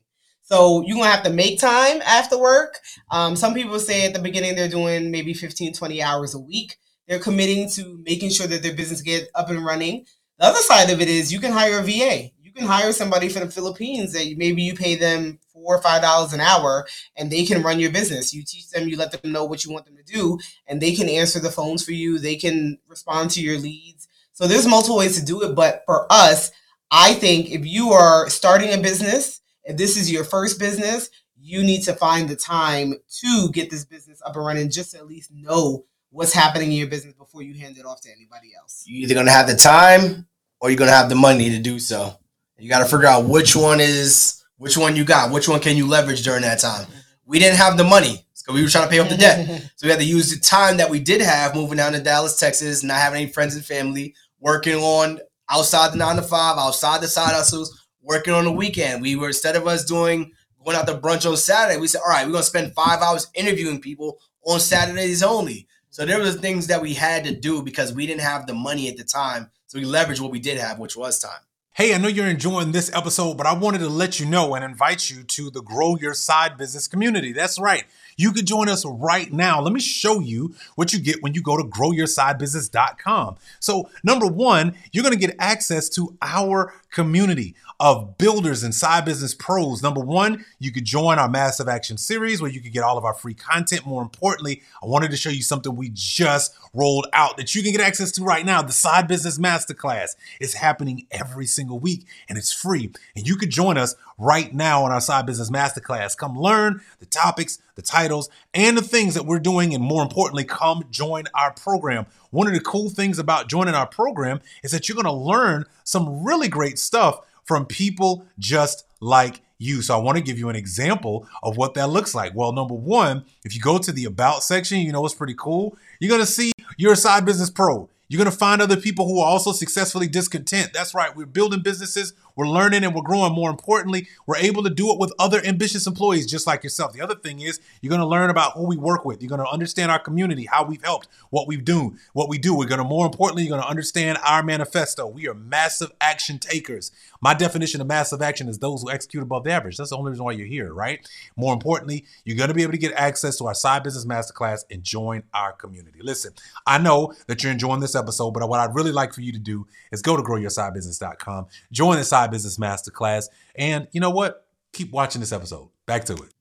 So you're gonna have to make time after work. Um, some people say at the beginning they're doing maybe 15, 20 hours a week. They're committing to making sure that their business get up and running. The other side of it is you can hire a VA. You can hire somebody from the Philippines that maybe you pay them four or five dollars an hour and they can run your business. You teach them, you let them know what you want them to do, and they can answer the phones for you. They can respond to your leads. So there's multiple ways to do it. But for us, I think if you are starting a business, if this is your first business, you need to find the time to get this business up and running just to at least know what's happening in your business before you hand it off to anybody else. You're either gonna have the time or you're gonna have the money to do so. You got to figure out which one is which one you got? Which one can you leverage during that time? We didn't have the money because we were trying to pay off the debt. so we had to use the time that we did have moving down to Dallas, Texas, not having any friends and family, working on outside the nine to five, outside the side hustles, working on the weekend. We were instead of us doing going out to brunch on Saturday, we said, all right, we're gonna spend five hours interviewing people on Saturdays only. So there was things that we had to do because we didn't have the money at the time. So we leveraged what we did have, which was time. Hey, I know you're enjoying this episode, but I wanted to let you know and invite you to the Grow Your Side Business community. That's right. You can join us right now. Let me show you what you get when you go to growyoursidebusiness.com. So, number one, you're going to get access to our community of builders and side business pros. Number one, you could join our massive action series where you could get all of our free content. More importantly, I wanted to show you something we just rolled out that you can get access to right now. The Side Business Masterclass is happening every single week and it's free. And you could join us right now on our Side Business Masterclass. Come learn the topics, the titles, and the things that we're doing. And more importantly, come join our program. One of the cool things about joining our program is that you're going to learn some really great stuff from people just like you. So I want to give you an example of what that looks like. Well, number one, if you go to the about section, you know it's pretty cool. You're going to see you're a side business pro. You're going to find other people who are also successfully discontent. That's right. We're building businesses, we're learning, and we're growing. More importantly, we're able to do it with other ambitious employees just like yourself. The other thing is you're going to learn about who we work with. You're going to understand our community, how we've helped, what we've do, what we do. We're going to, more importantly, you're going to understand our manifesto. We are massive action takers. My definition of massive action is those who execute above the average. That's the only reason why you're here, right? More importantly, you're going to be able to get access to our side business masterclass and join our community. Listen, I know that you're enjoying this episode, but what I'd really like for you to do is go to growyoursidebusiness.com, join the side business masterclass, and you know what? Keep watching this episode. Back to it.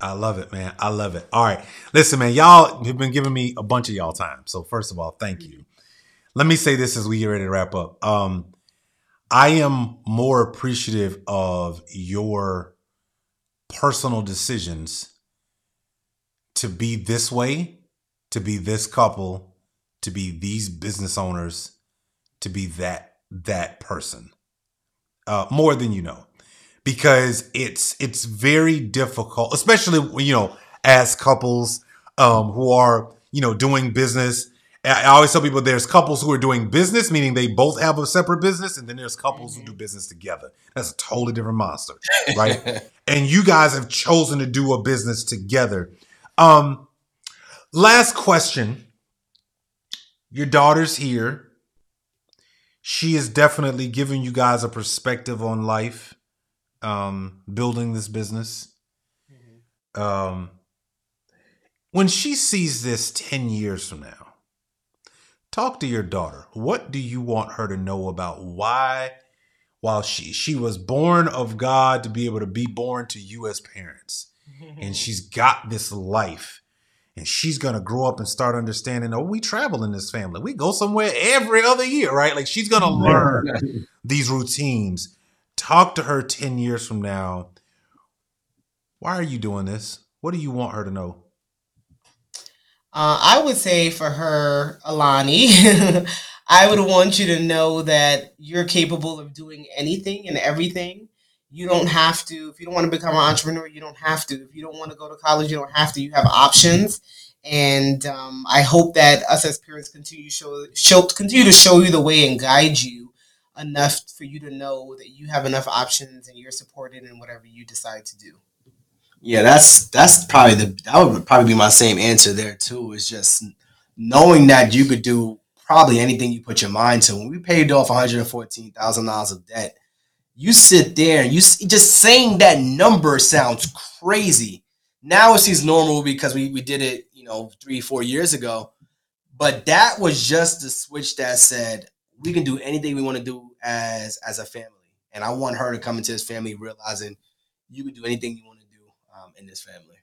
I love it, man. I love it. All right. Listen, man, y'all have been giving me a bunch of y'all time. So first of all, thank you. Let me say this as we get ready to wrap up. Um, I am more appreciative of your personal decisions to be this way, to be this couple, to be these business owners, to be that that person. Uh, more than you know, because it's it's very difficult, especially you know as couples um, who are you know doing business I always tell people there's couples who are doing business, meaning they both have a separate business, and then there's couples who do business together. That's a totally different monster, right? and you guys have chosen to do a business together. Um, last question. Your daughter's here. She is definitely giving you guys a perspective on life, um, building this business. Um, when she sees this 10 years from now, Talk to your daughter. What do you want her to know about why, while she she was born of God to be able to be born to you as parents, and she's got this life, and she's gonna grow up and start understanding. Oh, we travel in this family. We go somewhere every other year, right? Like she's gonna learn these routines. Talk to her ten years from now. Why are you doing this? What do you want her to know? Uh, I would say for her, Alani, I would want you to know that you're capable of doing anything and everything. You don't have to, if you don't want to become an entrepreneur, you don't have to. If you don't want to go to college, you don't have to. You have options. And um, I hope that us as parents continue show, show continue to show you the way and guide you enough for you to know that you have enough options and you're supported in whatever you decide to do. Yeah, that's that's probably the that would probably be my same answer there too. Is just knowing that you could do probably anything you put your mind to. When we paid off one hundred and fourteen thousand dollars of debt, you sit there and you just saying that number sounds crazy. Now it seems normal because we we did it, you know, three four years ago. But that was just the switch that said we can do anything we want to do as as a family. And I want her to come into this family realizing you can do anything you want to do um, in this family.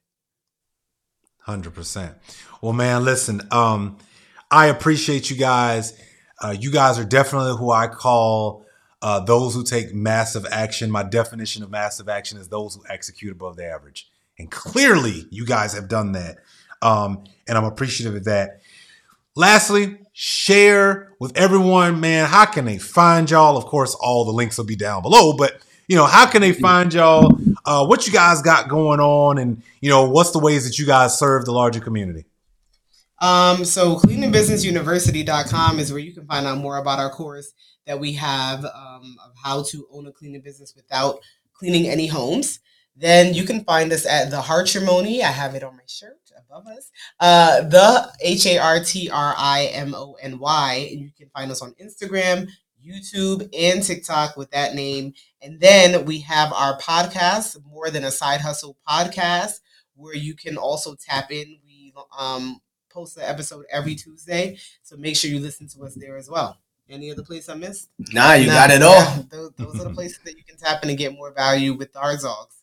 Hundred percent. Well, man, listen. Um, I appreciate you guys. Uh, you guys are definitely who I call uh, those who take massive action. My definition of massive action is those who execute above the average, and clearly, you guys have done that. Um, and I'm appreciative of that. Lastly, share with everyone, man. How can they find y'all? Of course, all the links will be down below, but you know, how can they find y'all? Uh, what you guys got going on, and you know, what's the ways that you guys serve the larger community? Um, so cleaningbusinessuniversity.com is where you can find out more about our course that we have um, of how to own a cleaning business without cleaning any homes. Then you can find us at the Hartrimony. I have it on my shirt above us. Uh, the H A R T R I M O N Y. And you can find us on Instagram, YouTube, and TikTok with that name. And then we have our podcast, More Than a Side Hustle podcast, where you can also tap in. We um, post the episode every Tuesday. So make sure you listen to us there as well. Any other place I missed? Nah, you nah, got it all. Yeah, those, those are the places that you can tap in and get more value with the Hartzogs.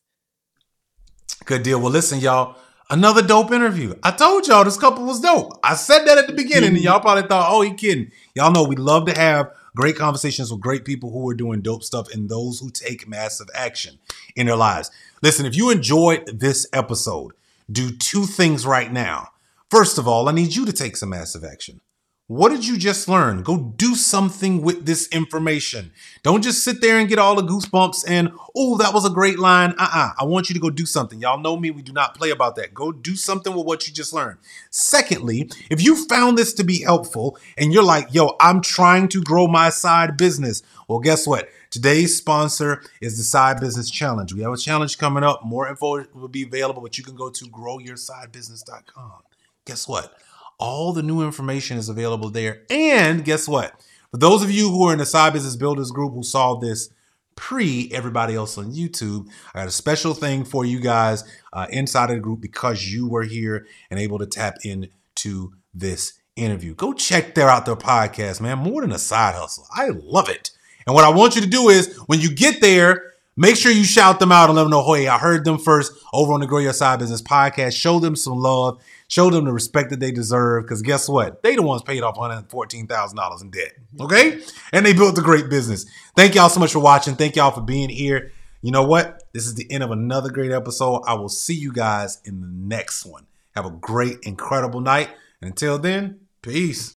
Good deal. Well, listen, y'all. Another dope interview. I told y'all this couple was dope. I said that at the beginning, and y'all probably thought, "Oh, he kidding." Y'all know we love to have great conversations with great people who are doing dope stuff and those who take massive action in their lives. Listen, if you enjoyed this episode, do two things right now. First of all, I need you to take some massive action. What did you just learn? Go do something with this information. Don't just sit there and get all the goosebumps and, oh, that was a great line. Uh uh-uh. uh I want you to go do something. Y'all know me. We do not play about that. Go do something with what you just learned. Secondly, if you found this to be helpful and you're like, yo, I'm trying to grow my side business, well, guess what? Today's sponsor is the Side Business Challenge. We have a challenge coming up. More info will be available, but you can go to growyoursidebusiness.com. Guess what? All the new information is available there. And guess what? For those of you who are in the Side Business Builders group who saw this pre everybody else on YouTube, I got a special thing for you guys uh, inside of the group because you were here and able to tap into this interview. Go check their out their podcast, man. More than a side hustle. I love it. And what I want you to do is when you get there, make sure you shout them out and let them know, hey, I heard them first over on the Grow Your Side Business podcast. Show them some love Show them the respect that they deserve. Because guess what? They the ones paid off $114,000 in debt. Okay? And they built a great business. Thank y'all so much for watching. Thank y'all for being here. You know what? This is the end of another great episode. I will see you guys in the next one. Have a great, incredible night. And until then, peace.